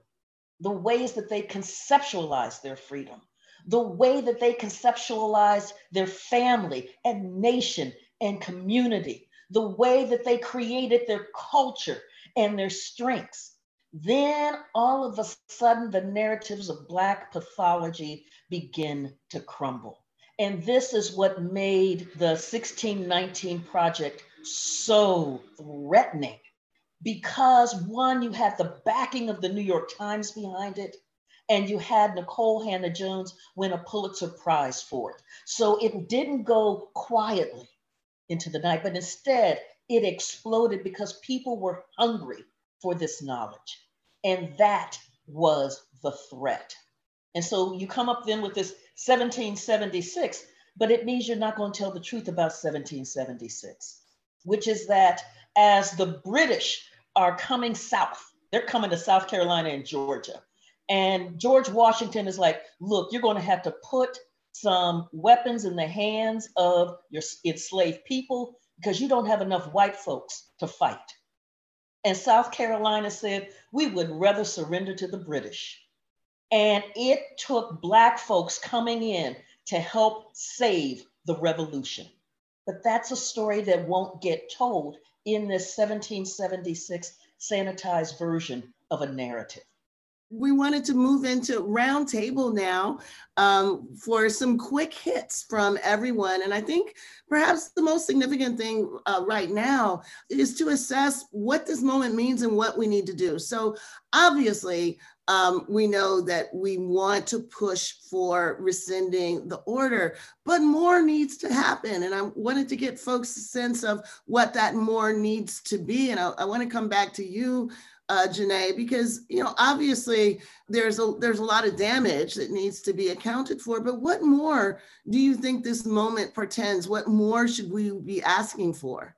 the ways that they conceptualized their freedom, the way that they conceptualized their family and nation and community, the way that they created their culture and their strengths. Then all of a sudden, the narratives of Black pathology begin to crumble. And this is what made the 1619 project so threatening because one, you had the backing of the New York Times behind it, and you had Nikole Hannah-Jones win a Pulitzer Prize for it. So it didn't go quietly into the night, but instead it exploded because people were hungry for this knowledge. And that was the threat. And so you come up then with this 1776, but it means you're not going to tell the truth about 1776, which is that as the British are coming south, they're coming to South Carolina and Georgia. And George Washington is like, look, you're going to have to put some weapons in the hands of your enslaved people because you don't have enough white folks to fight. And South Carolina said, we would rather surrender to the British. And it took Black folks coming in to help save the revolution. But that's a story that won't get told in this 1776 sanitized version of a narrative we wanted to move into roundtable now um, for some quick hits from everyone. And I think perhaps the most significant thing uh, right now is to assess what this moment means and what we need to do. So obviously, um, we know that we want to push for rescinding the order, but more needs to happen. And I wanted to get folks a sense of what that more needs to be. And I, I want to come back to you, uh, Janai, because you know obviously there's a there's a lot of damage that needs to be accounted for. But what more do you think this moment portends? What more should we be asking for?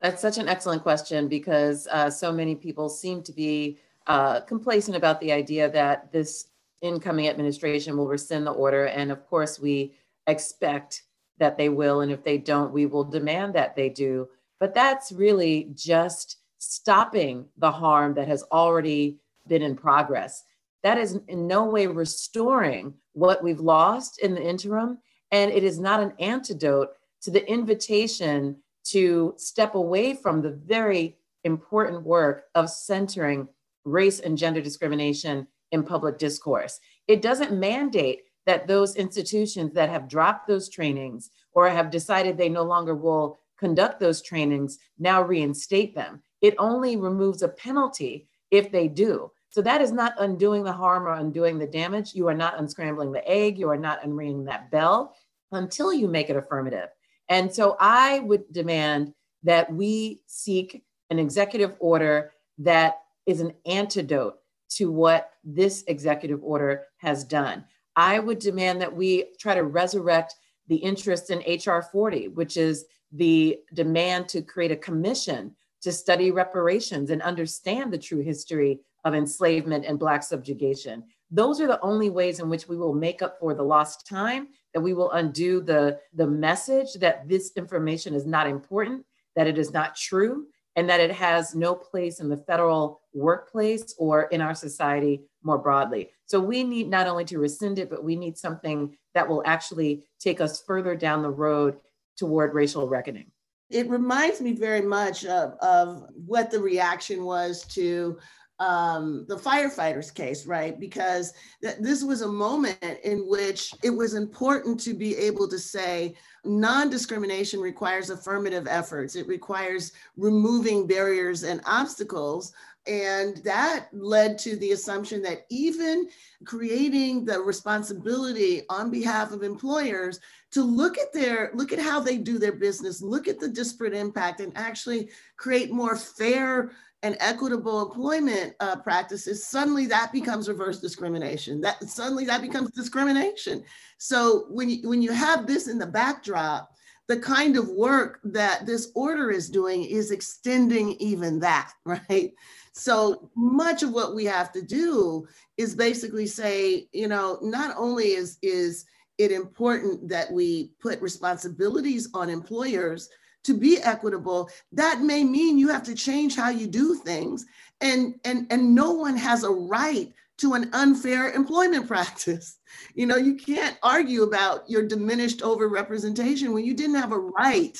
That's such an excellent question because uh, so many people seem to be uh, complacent about the idea that this incoming administration will rescind the order, and of course we expect that they will, and if they don't, we will demand that they do. But that's really just stopping the harm that has already been in progress. that is in no way restoring what we've lost in the interim. And it is not an antidote to the invitation to step away from the very important work of centering race and gender discrimination in public discourse. It doesn't mandate that those institutions that have dropped those trainings or have decided they no longer will conduct those trainings now reinstate them. It only removes a penalty if they do. So that is not undoing the harm or undoing the damage. You are not unscrambling the egg. You are not unringing that bell until you make it affirmative. And so I would demand that we seek an executive order that is an antidote to what this executive order has done. I would demand that we try to resurrect the interest in HR 40, which is the demand to create a commission to study reparations and understand the true history of enslavement and Black subjugation. Those are the only ways in which we will make up for the lost time, that we will undo the, the message that this information is not important, that it is not true, and that it has no place in the federal workplace or in our society more broadly. So we need not only to rescind it, but we need something that will actually take us further down the road toward racial reckoning. It reminds me very much of, of what the reaction was to um, the firefighters case, right? Because th- this was a moment in which it was important to be able to say non discrimination requires affirmative efforts, it requires removing barriers and obstacles. And that led to the assumption that even creating the responsibility on behalf of employers to look at their look at how they do their business look at the disparate impact and actually create more fair and equitable employment uh, practices, suddenly that becomes reverse discrimination. That suddenly that becomes discrimination. So when you, when you have this in the backdrop, the kind of work that this order is doing is extending even that, right? So much of what we have to do is basically say, you know, not only is is it important that we put responsibilities on employers to be equitable, that may mean you have to change how you do things. And, and, and no one has a right to an unfair employment practice. You know, you can't argue about your diminished overrepresentation when you didn't have a right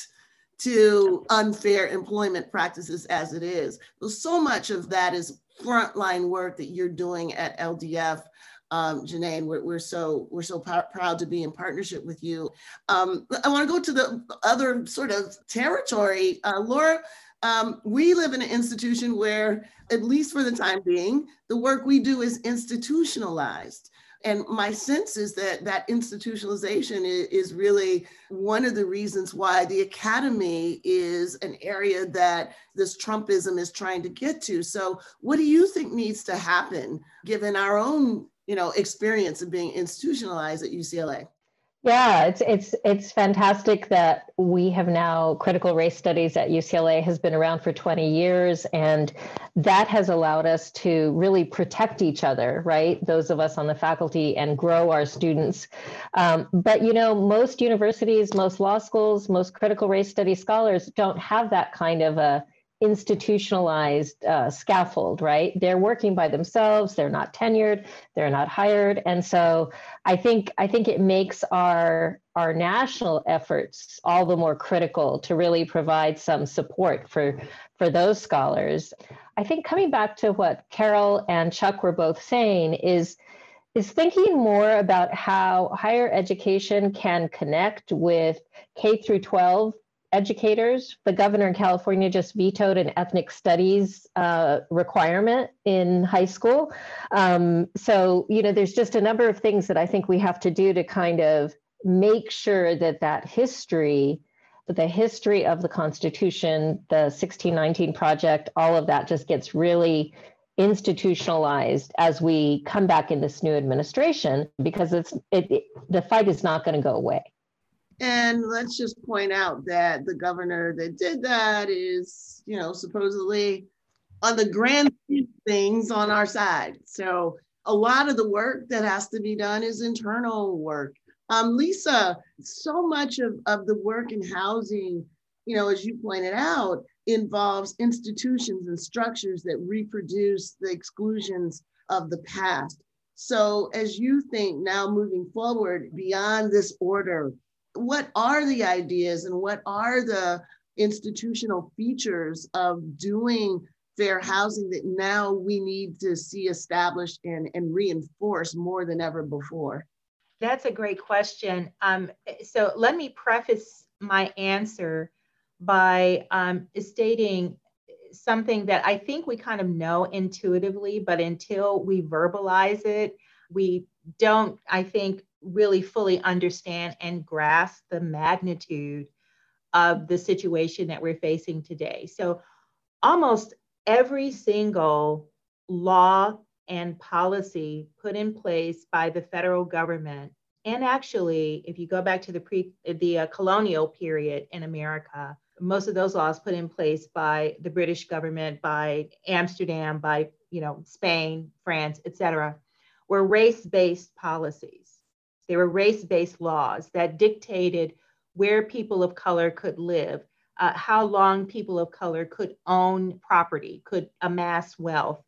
to unfair employment practices as it is. So, so much of that is frontline work that you're doing at LDF um, Janane. We're, we're so we're so pr- proud to be in partnership with you. Um, I want to go to the other sort of territory. Uh, Laura, um, we live in an institution where, at least for the time being, the work we do is institutionalized. And my sense is that that institutionalization is really one of the reasons why the academy is an area that this Trumpism is trying to get to. So, what do you think needs to happen given our own you know experience of being institutionalized at UCLA. Yeah, it's it's it's fantastic that we have now critical race studies at UCLA has been around for 20 years and that has allowed us to really protect each other, right? Those of us on the faculty and grow our students. Um, but you know, most universities, most law schools, most critical race study scholars don't have that kind of a institutionalized uh, scaffold, right? They're working by themselves. They're not tenured. They're not hired, and so I think I think it makes our our national efforts all the more critical to really provide some support for for those scholars. I think coming back to what Carol and Chuck were both saying is is thinking more about how higher education can connect with K through 12 educators. The governor in California just vetoed an ethnic studies uh, requirement in high school. Um, so, you know, there's just a number of things that I think we have to do to kind of make sure that that history, the history of the Constitution, the 1619 Project, all of that just gets really institutionalized as we come back in this new administration because it's it, it the fight is not going to go away and let's just point out that the governor that did that is, you know, supposedly on the grand things on our side. So a lot of the work that has to be done is internal work. Um, Lisa, so much of, of the work in housing, you know, as you pointed out, involves institutions and structures that reproduce the exclusions of the past. So, as you think now moving forward beyond this order, what are the ideas and what are the institutional features of doing fair housing that now we need to see established and, and reinforced more than ever before? That's a great question. Um, so let me preface my answer by um, stating something that I think we kind of know intuitively, but until we verbalize it, we don't, I think, really fully understand and grasp the magnitude of the situation that we're facing today. So, almost every single law and policy put in place by the federal government and actually if you go back to the pre the uh, colonial period in america most of those laws put in place by the british government by amsterdam by you know spain france etc were race-based policies they were race-based laws that dictated where people of color could live uh, how long people of color could own property, could amass wealth.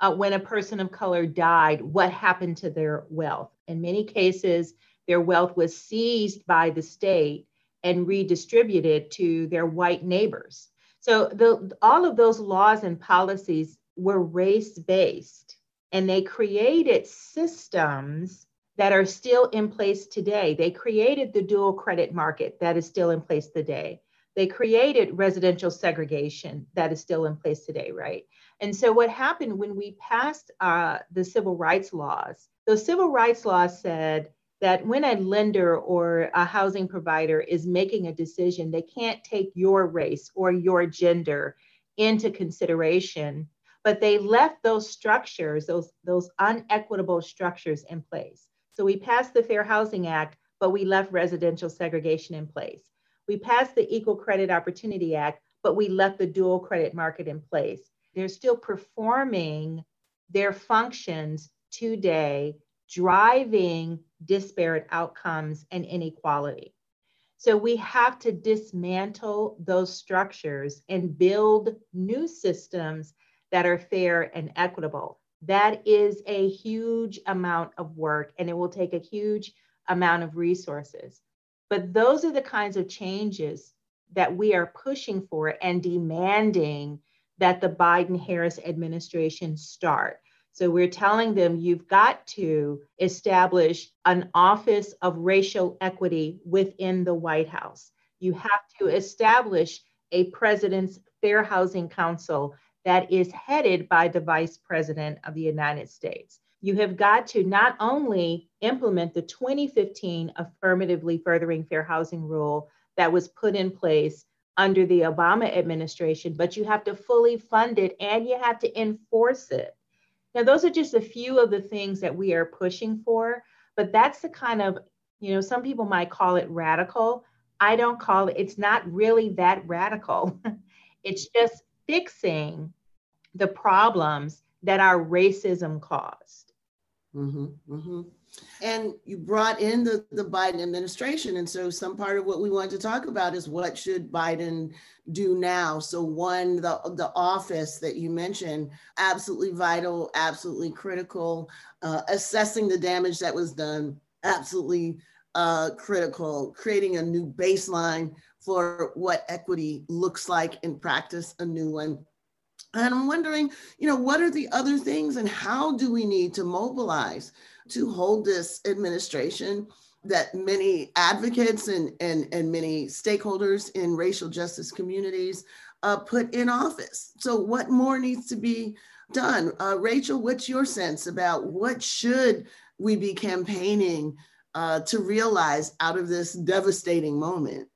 Uh, when a person of color died, what happened to their wealth? In many cases, their wealth was seized by the state and redistributed to their white neighbors. So the, all of those laws and policies were race based, and they created systems that are still in place today. They created the dual credit market that is still in place today they created residential segregation that is still in place today, right? And so, what happened when we passed uh, the civil rights laws? Those civil rights laws said that when a lender or a housing provider is making a decision, they can't take your race or your gender into consideration, but they left those structures, those, those unequitable structures in place. So we passed the Fair Housing Act, but we left residential segregation in place. We passed the Equal Credit Opportunity Act, but we left the dual credit market in place. They're still performing their functions today, driving disparate outcomes and inequality. So we have to dismantle those structures and build new systems that are fair and equitable. That is a huge amount of work and it will take a huge amount of resources. But those are the kinds of changes that we are pushing for and demanding that the Biden Harris administration start. So we're telling them you've got to establish an office of racial equity within the White House. You have to establish a president's Fair Housing Council that is headed by the Vice President of the United States you have got to not only implement the 2015 affirmatively furthering fair housing rule that was put in place under the Obama administration, but you have to fully fund it and you have to enforce it. Now, those are just a few of the things that we are pushing for, but that's the kind of, you know, some people might call it radical. I don't call it, it's not really that radical. it's just fixing the problems that our racism caused. Mm-hmm, mm-hmm. And you brought in the, the Biden administration. And so some part of what we want to talk about is what should Biden do now? So one, the, the office that you mentioned, absolutely vital, absolutely critical. Uh, assessing the damage that was done, absolutely uh, critical. Creating a new baseline for what equity looks like in practice, a new one and I'm wondering, you know, what are the other things and how do we need to mobilize to hold this administration that many advocates and, and, and many stakeholders in racial justice communities uh, put in office? So, what more needs to be done? Uh, Rachel, what's your sense about what should we be campaigning uh, to realize out of this devastating moment?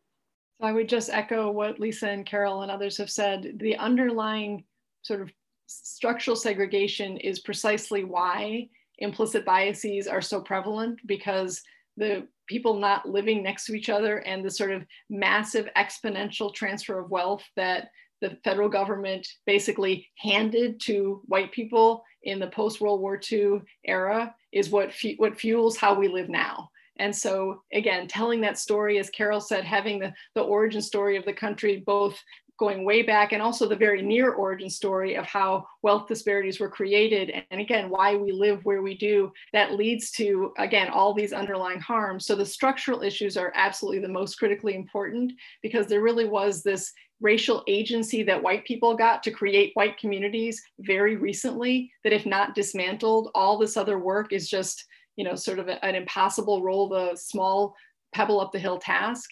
So I would just echo what Lisa and Carol and others have said. The underlying sort of structural segregation is precisely why implicit biases are so prevalent because the people not living next to each other and the sort of massive exponential transfer of wealth that the federal government basically handed to white people in the post World War II era is what, what fuels how we live now. And so, again, telling that story, as Carol said, having the, the origin story of the country both going way back and also the very near origin story of how wealth disparities were created and again why we live where we do that leads to again all these underlying harms. So the structural issues are absolutely the most critically important because there really was this racial agency that white people got to create white communities very recently that if not dismantled all this other work is just you know sort of an impossible roll the small pebble up the hill task.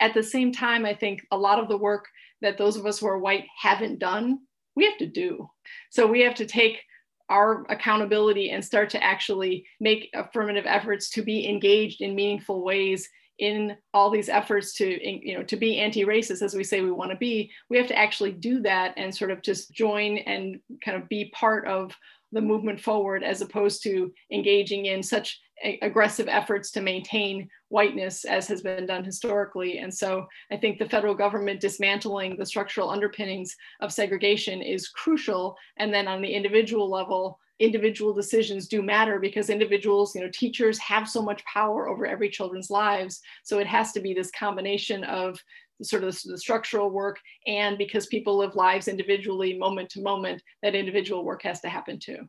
At the same time i think a lot of the work that those of us who are white haven't done we have to do. So we have to take our accountability and start to actually make affirmative efforts to be engaged in meaningful ways in all these efforts to you know to be anti-racist as we say we want to be. We have to actually do that and sort of just join and kind of be part of the movement forward as opposed to engaging in such aggressive efforts to maintain whiteness as has been done historically. And so I think the federal government dismantling the structural underpinnings of segregation is crucial. And then on the individual level, individual decisions do matter because individuals, you know, teachers have so much power over every children's lives. So it has to be this combination of sort of the, structural work and because people live lives individually moment to moment, that individual work has to happen too.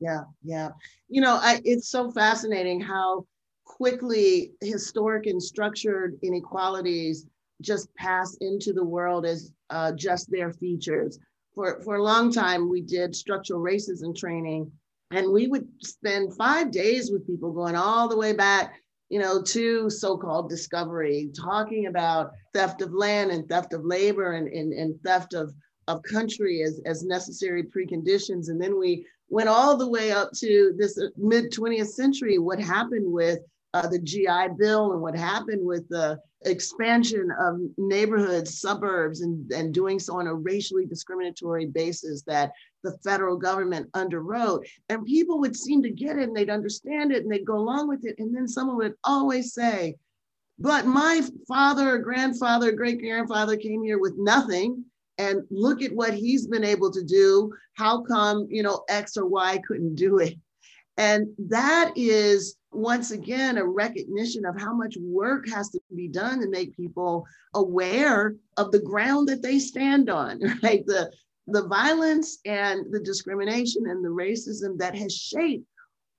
Yeah, yeah. You know, I, it's so fascinating how quickly historic and structured inequalities just pass into the world as uh, just their features for, for a long time, we did structural racism training, and we would spend five days with people going all the way back, you know, to so-called discovery, talking about theft of land and theft of labor and, and, and theft of, of country as, as necessary preconditions. And then we went all the way up to this mid 20th century, what happened with uh, the GI Bill and what happened with the expansion of neighborhoods, suburbs, and, and doing so on a racially discriminatory basis that the federal government underwrote. And people would seem to get it and they'd understand it and they'd go along with it. And then someone would always say, but my father, grandfather, great grandfather came here with nothing. And look at what he's been able to do. How come, you know, X or Y couldn't do it? And that is once again a recognition of how much work has to be done to make people aware of the ground that they stand on, right? The the violence and the discrimination and the racism that has shaped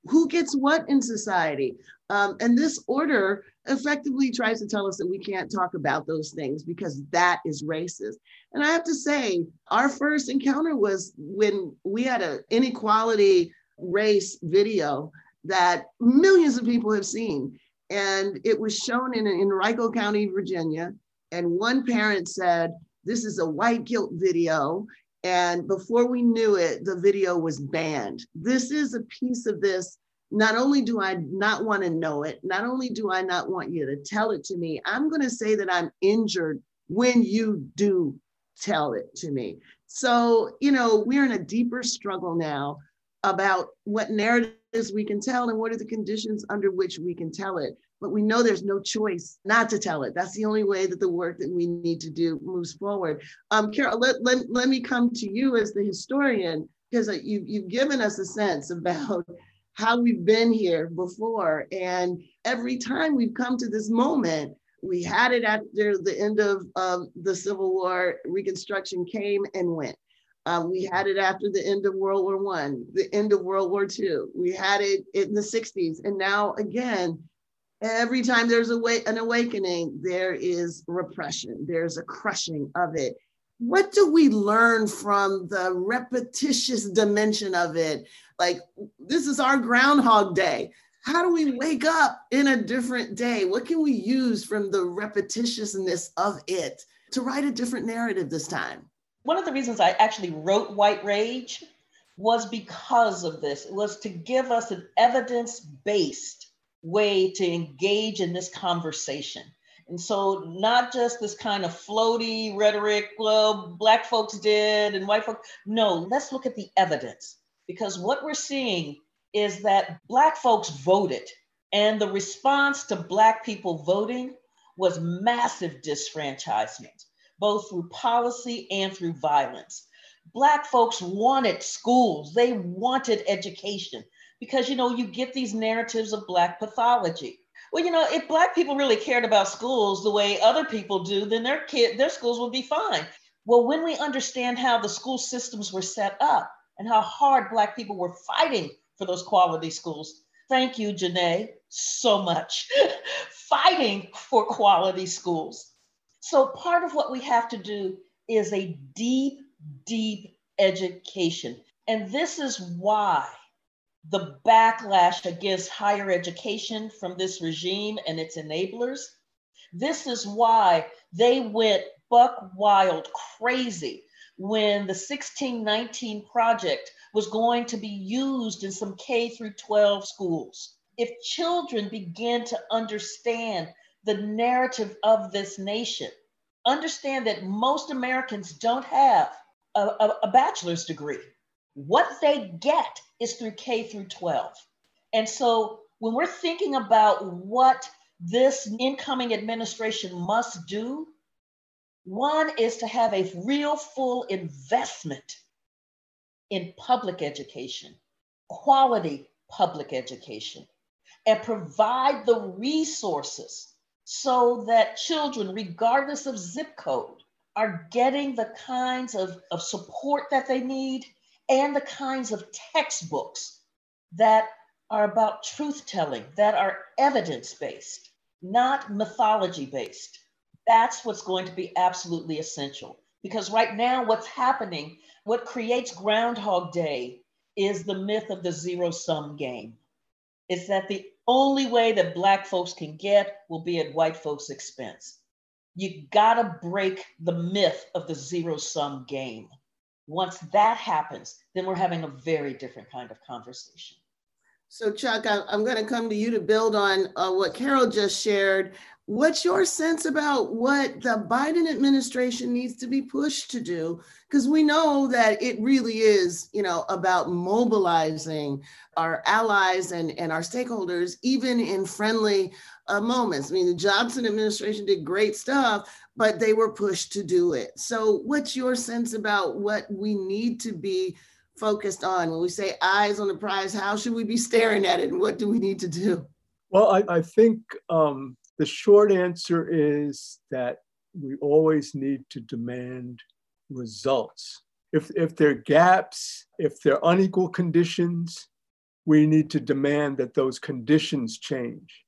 who gets what in society. Um, and this order effectively tries to tell us that we can't talk about those things because that is racist. And I have to say, our first encounter was when we had an inequality race video that millions of people have seen. And it was shown in, in Henrico County, Virginia. And one parent said, This is a white guilt video. And before we knew it, the video was banned. This is a piece of this. Not only do I not want to know it, not only do I not want you to tell it to me, I'm going to say that I'm injured when you do tell it to me. So, you know, we're in a deeper struggle now about what narratives we can tell and what are the conditions under which we can tell it. But we know there's no choice not to tell it. That's the only way that the work that we need to do moves forward. Um, Carol, let, let, let me come to you as the historian, because you, you've given us a sense about how we've been here before. And every time we've come to this moment, we had it after the end of um, the Civil War, Reconstruction came and went. Um, we had it after the end of World War One, the end of World War Two. We had it in the 60s. And now again, every time there's a way, an awakening, there is repression. There's a crushing of it. What do we learn from the repetitious dimension of it? Like, this is our Groundhog Day. How do we wake up in a different day? What can we use from the repetitiousness of it to write a different narrative this time? one of the reasons I actually wrote White Rage was because of this. It was to give us an evidence based way to engage in this conversation. And so, not just this kind of floaty rhetoric, well, Black folks did and white folks. No, let's look at the evidence because what we're seeing is that Black folks voted, and the response to Black people voting was massive disfranchisement both through policy and through violence. Black folks wanted schools, they wanted education because, you know, you get these narratives of Black pathology. Well, you know, if Black people really cared about schools the way other people do, then their kid, their schools would be fine. Well, when we understand how the school systems were set up and how hard Black people were fighting for those quality schools, thank you, Janai, so much, fighting for quality schools. So part of what we have to do is a deep, deep education. And this is why the backlash against higher education from this regime and its enablers. This is why they went buck wild crazy when the 1619 project was going to be used in some K through 12 schools. If children begin to understand the narrative of this nation, understand that most Americans don't have a, a, a bachelor's degree. What they get is through K through 12. And so when we're thinking about what this incoming administration must do, one is to have a real full investment in public education, quality public education, and provide the resources so that children, regardless of zip code, are getting the kinds of, of support that they need and the kinds of textbooks that are about truth telling, that are evidence based, not mythology based. That's what's going to be absolutely essential. Because right now, what's happening, what creates Groundhog Day is the myth of the zero sum game. It's that the only way that Black folks can get will be at white folks' expense. You gotta break the myth of the zero sum game. Once that happens, then we're having a very different kind of conversation. So, Chuck, I, am going to come to you to build on uh, what Carol just shared. What's your sense about what the Biden administration needs to be pushed to do? Because we know that it really is, you know, about mobilizing our allies and, and our stakeholders, even in friendly uh, moments. I mean, the Johnson administration did great stuff, but they were pushed to do it. So, what's your sense about what we need to be focused on? When we say eyes on the prize, how should we be staring at it and what do we need to do? Well, I, I think um, the short answer is that we always need to demand results. If, if there are gaps, if there are unequal conditions, we need to demand that those conditions change.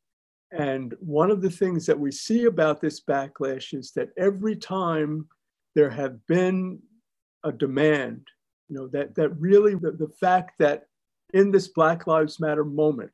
And one of the things that we see about this backlash is that every time there have been a demand, you know, that, that really the, the fact that in this Black Lives Matter moment,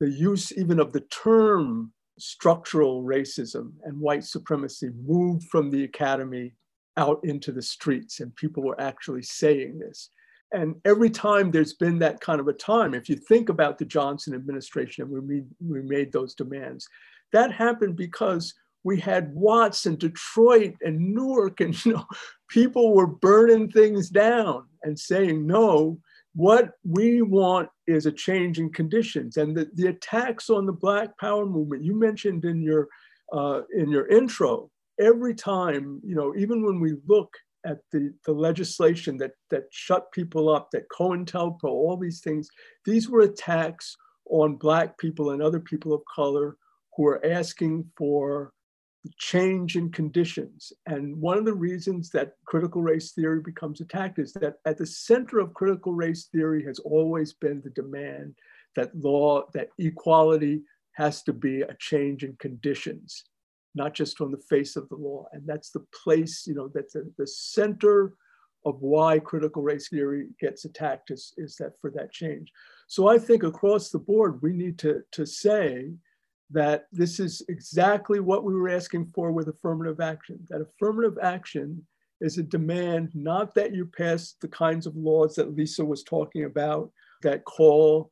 the use even of the term structural racism and white supremacy moved from the academy out into the streets, and people were actually saying this. And every time there's been that kind of a time, if you think about the Johnson administration and we made, we made those demands, that happened because we had Watts and Detroit and Newark, and you know, people were burning things down and saying, no, what we want is a change in conditions. And the, the attacks on the Black Power movement, you mentioned in your, uh, in your intro, every time, you know, even when we look at the, the legislation that, that shut people up, that COINTELPRO, all these things, these were attacks on Black people and other people of color who are asking for change in conditions. And one of the reasons that critical race theory becomes attacked is that at the center of critical race theory has always been the demand that law, that equality has to be a change in conditions not just on the face of the law. And that's the place, you know, that's the, the center of why critical race theory gets attacked is, is that for that change. So I think across the board, we need to, to say that this is exactly what we were asking for with affirmative action, that affirmative action is a demand, not that you pass the kinds of laws that Lisa was talking about that call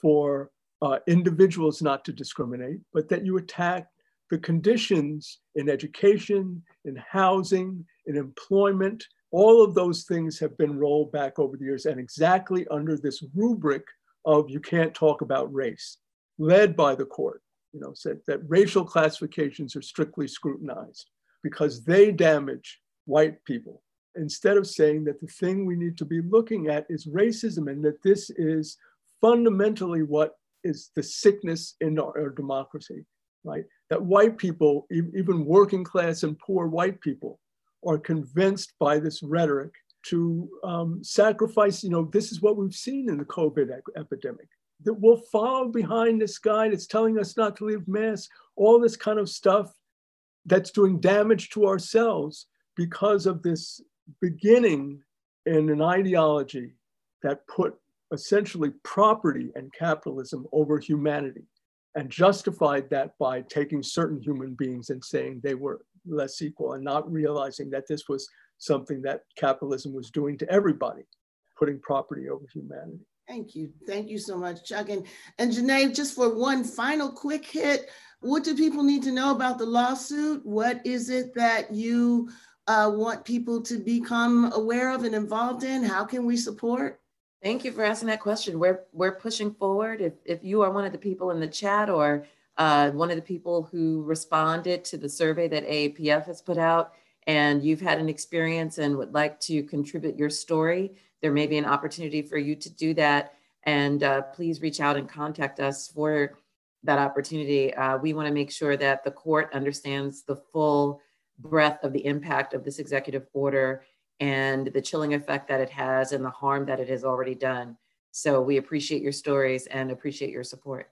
for uh, individuals not to discriminate, but that you attack the conditions in education, in housing, in employment, all of those things have been rolled back over the years and exactly under this rubric of you can't talk about race, led by the court, you know, said that racial classifications are strictly scrutinized because they damage white people. Instead of saying that the thing we need to be looking at is racism and that this is fundamentally what is the sickness in our, our democracy, right? that white people, even working class and poor white people, are convinced by this rhetoric to um, sacrifice. You know, this is what we've seen in the COVID epidemic. That we'll follow behind this guy that's telling us not to leave masks, all this kind of stuff that's doing damage to ourselves because of this beginning in an ideology that put essentially property and capitalism over humanity and justified that by taking certain human beings and saying they were less equal and not realizing that this was something that capitalism was doing to everybody, putting property over humanity. Thank you. Thank you so much, Chuck. And, and Janai, just for one final quick hit, what do people need to know about the lawsuit? What is it that you uh, want people to become aware of and involved in? How can we support? Thank you for asking that question. We're we're pushing forward. If if you are one of the people in the chat or uh, one of the people who responded to the survey that AAPF has put out, and you've had an experience and would like to contribute your story, there may be an opportunity for you to do that. And uh, please reach out and contact us for that opportunity. Uh, we want to make sure that the court understands the full breadth of the impact of this executive order and the chilling effect that it has and the harm that it has already done. So we appreciate your stories and appreciate your support.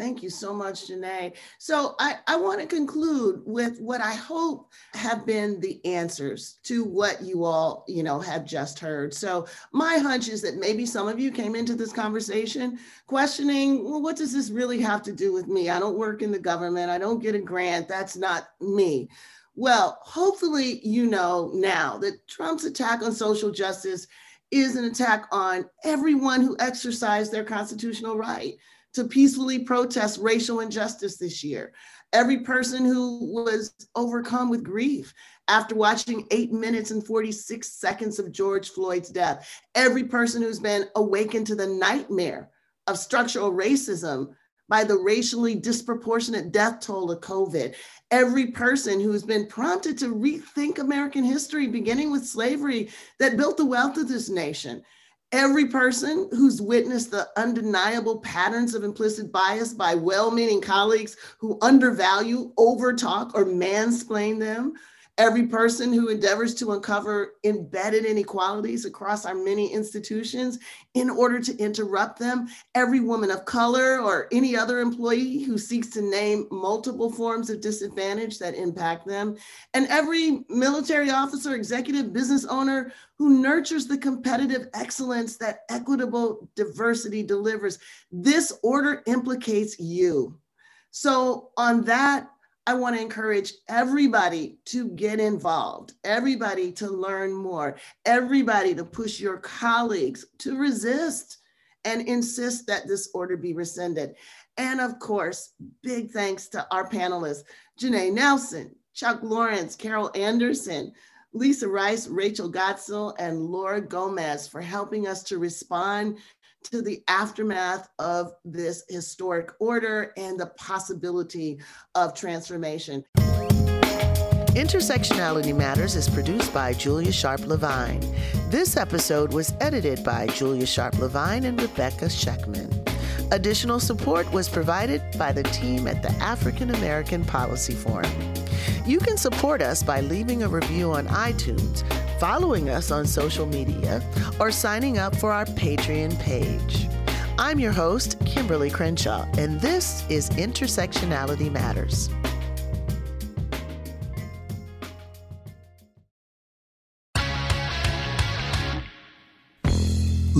Thank you so much, Janai. So I, I want to conclude with what I hope have been the answers to what you all, you know, have just heard. So my hunch is that maybe some of you came into this conversation questioning, well, what does this really have to do with me? I don't work in the government. I don't get a grant. That's not me. Well, hopefully you know now that Trump's attack on social justice is an attack on everyone who exercised their constitutional right to peacefully protest racial injustice this year. Every person who was overcome with grief after watching eight minutes and 46 seconds of George Floyd's death. Every person who's been awakened to the nightmare of structural racism by the racially disproportionate death toll of COVID every person who has been prompted to rethink American history, beginning with slavery that built the wealth of this nation. Every person who's witnessed the undeniable patterns of implicit bias by well meaning colleagues who undervalue, overtalk, or mansplain them, every person who endeavors to uncover embedded inequalities across our many institutions in order to interrupt them, every woman of color or any other employee who seeks to name multiple forms of disadvantage that impact them, and every military officer, executive, business owner who nurtures the competitive excellence that equitable diversity delivers. This order implicates you. So, on that I want to encourage everybody to get involved, everybody to learn more, everybody to push your colleagues to resist and insist that this order be rescinded. And of course, big thanks to our panelists, Janai Nelson, Chuck Lawrence, Carol Anderson, Lisa Rice, Rachel Godsil, and Laura Gomez for helping us to respond to the aftermath of this historic order and the possibility of transformation. Intersectionality Matters is produced by Julia Sharpe Levine. This episode was edited by Julia Sharpe Levine and Rebecca Scheckman. Additional support was provided by the team at the African American Policy Forum. You can support us by leaving a review on iTunes following us on social media, or signing up for our Patreon page. I'm your host, Kimberlé Crenshaw, and this is Intersectionality Matters.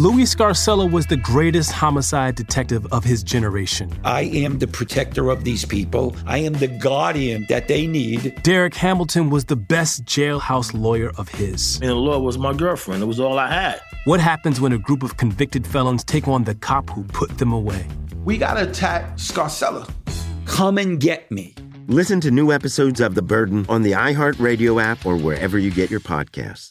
Louis Scarcella was the greatest homicide detective of his generation. I am the protector of these people. I am the guardian that they need. Derek Hamilton was the best jailhouse lawyer of his. And the law was my girlfriend. It was all I had. What happens when a group of convicted felons take on the cop who put them away? We gotta attack Scarcella. Come and get me. Listen to new episodes of The Burden on the iHeartRadio app or wherever you get your podcasts.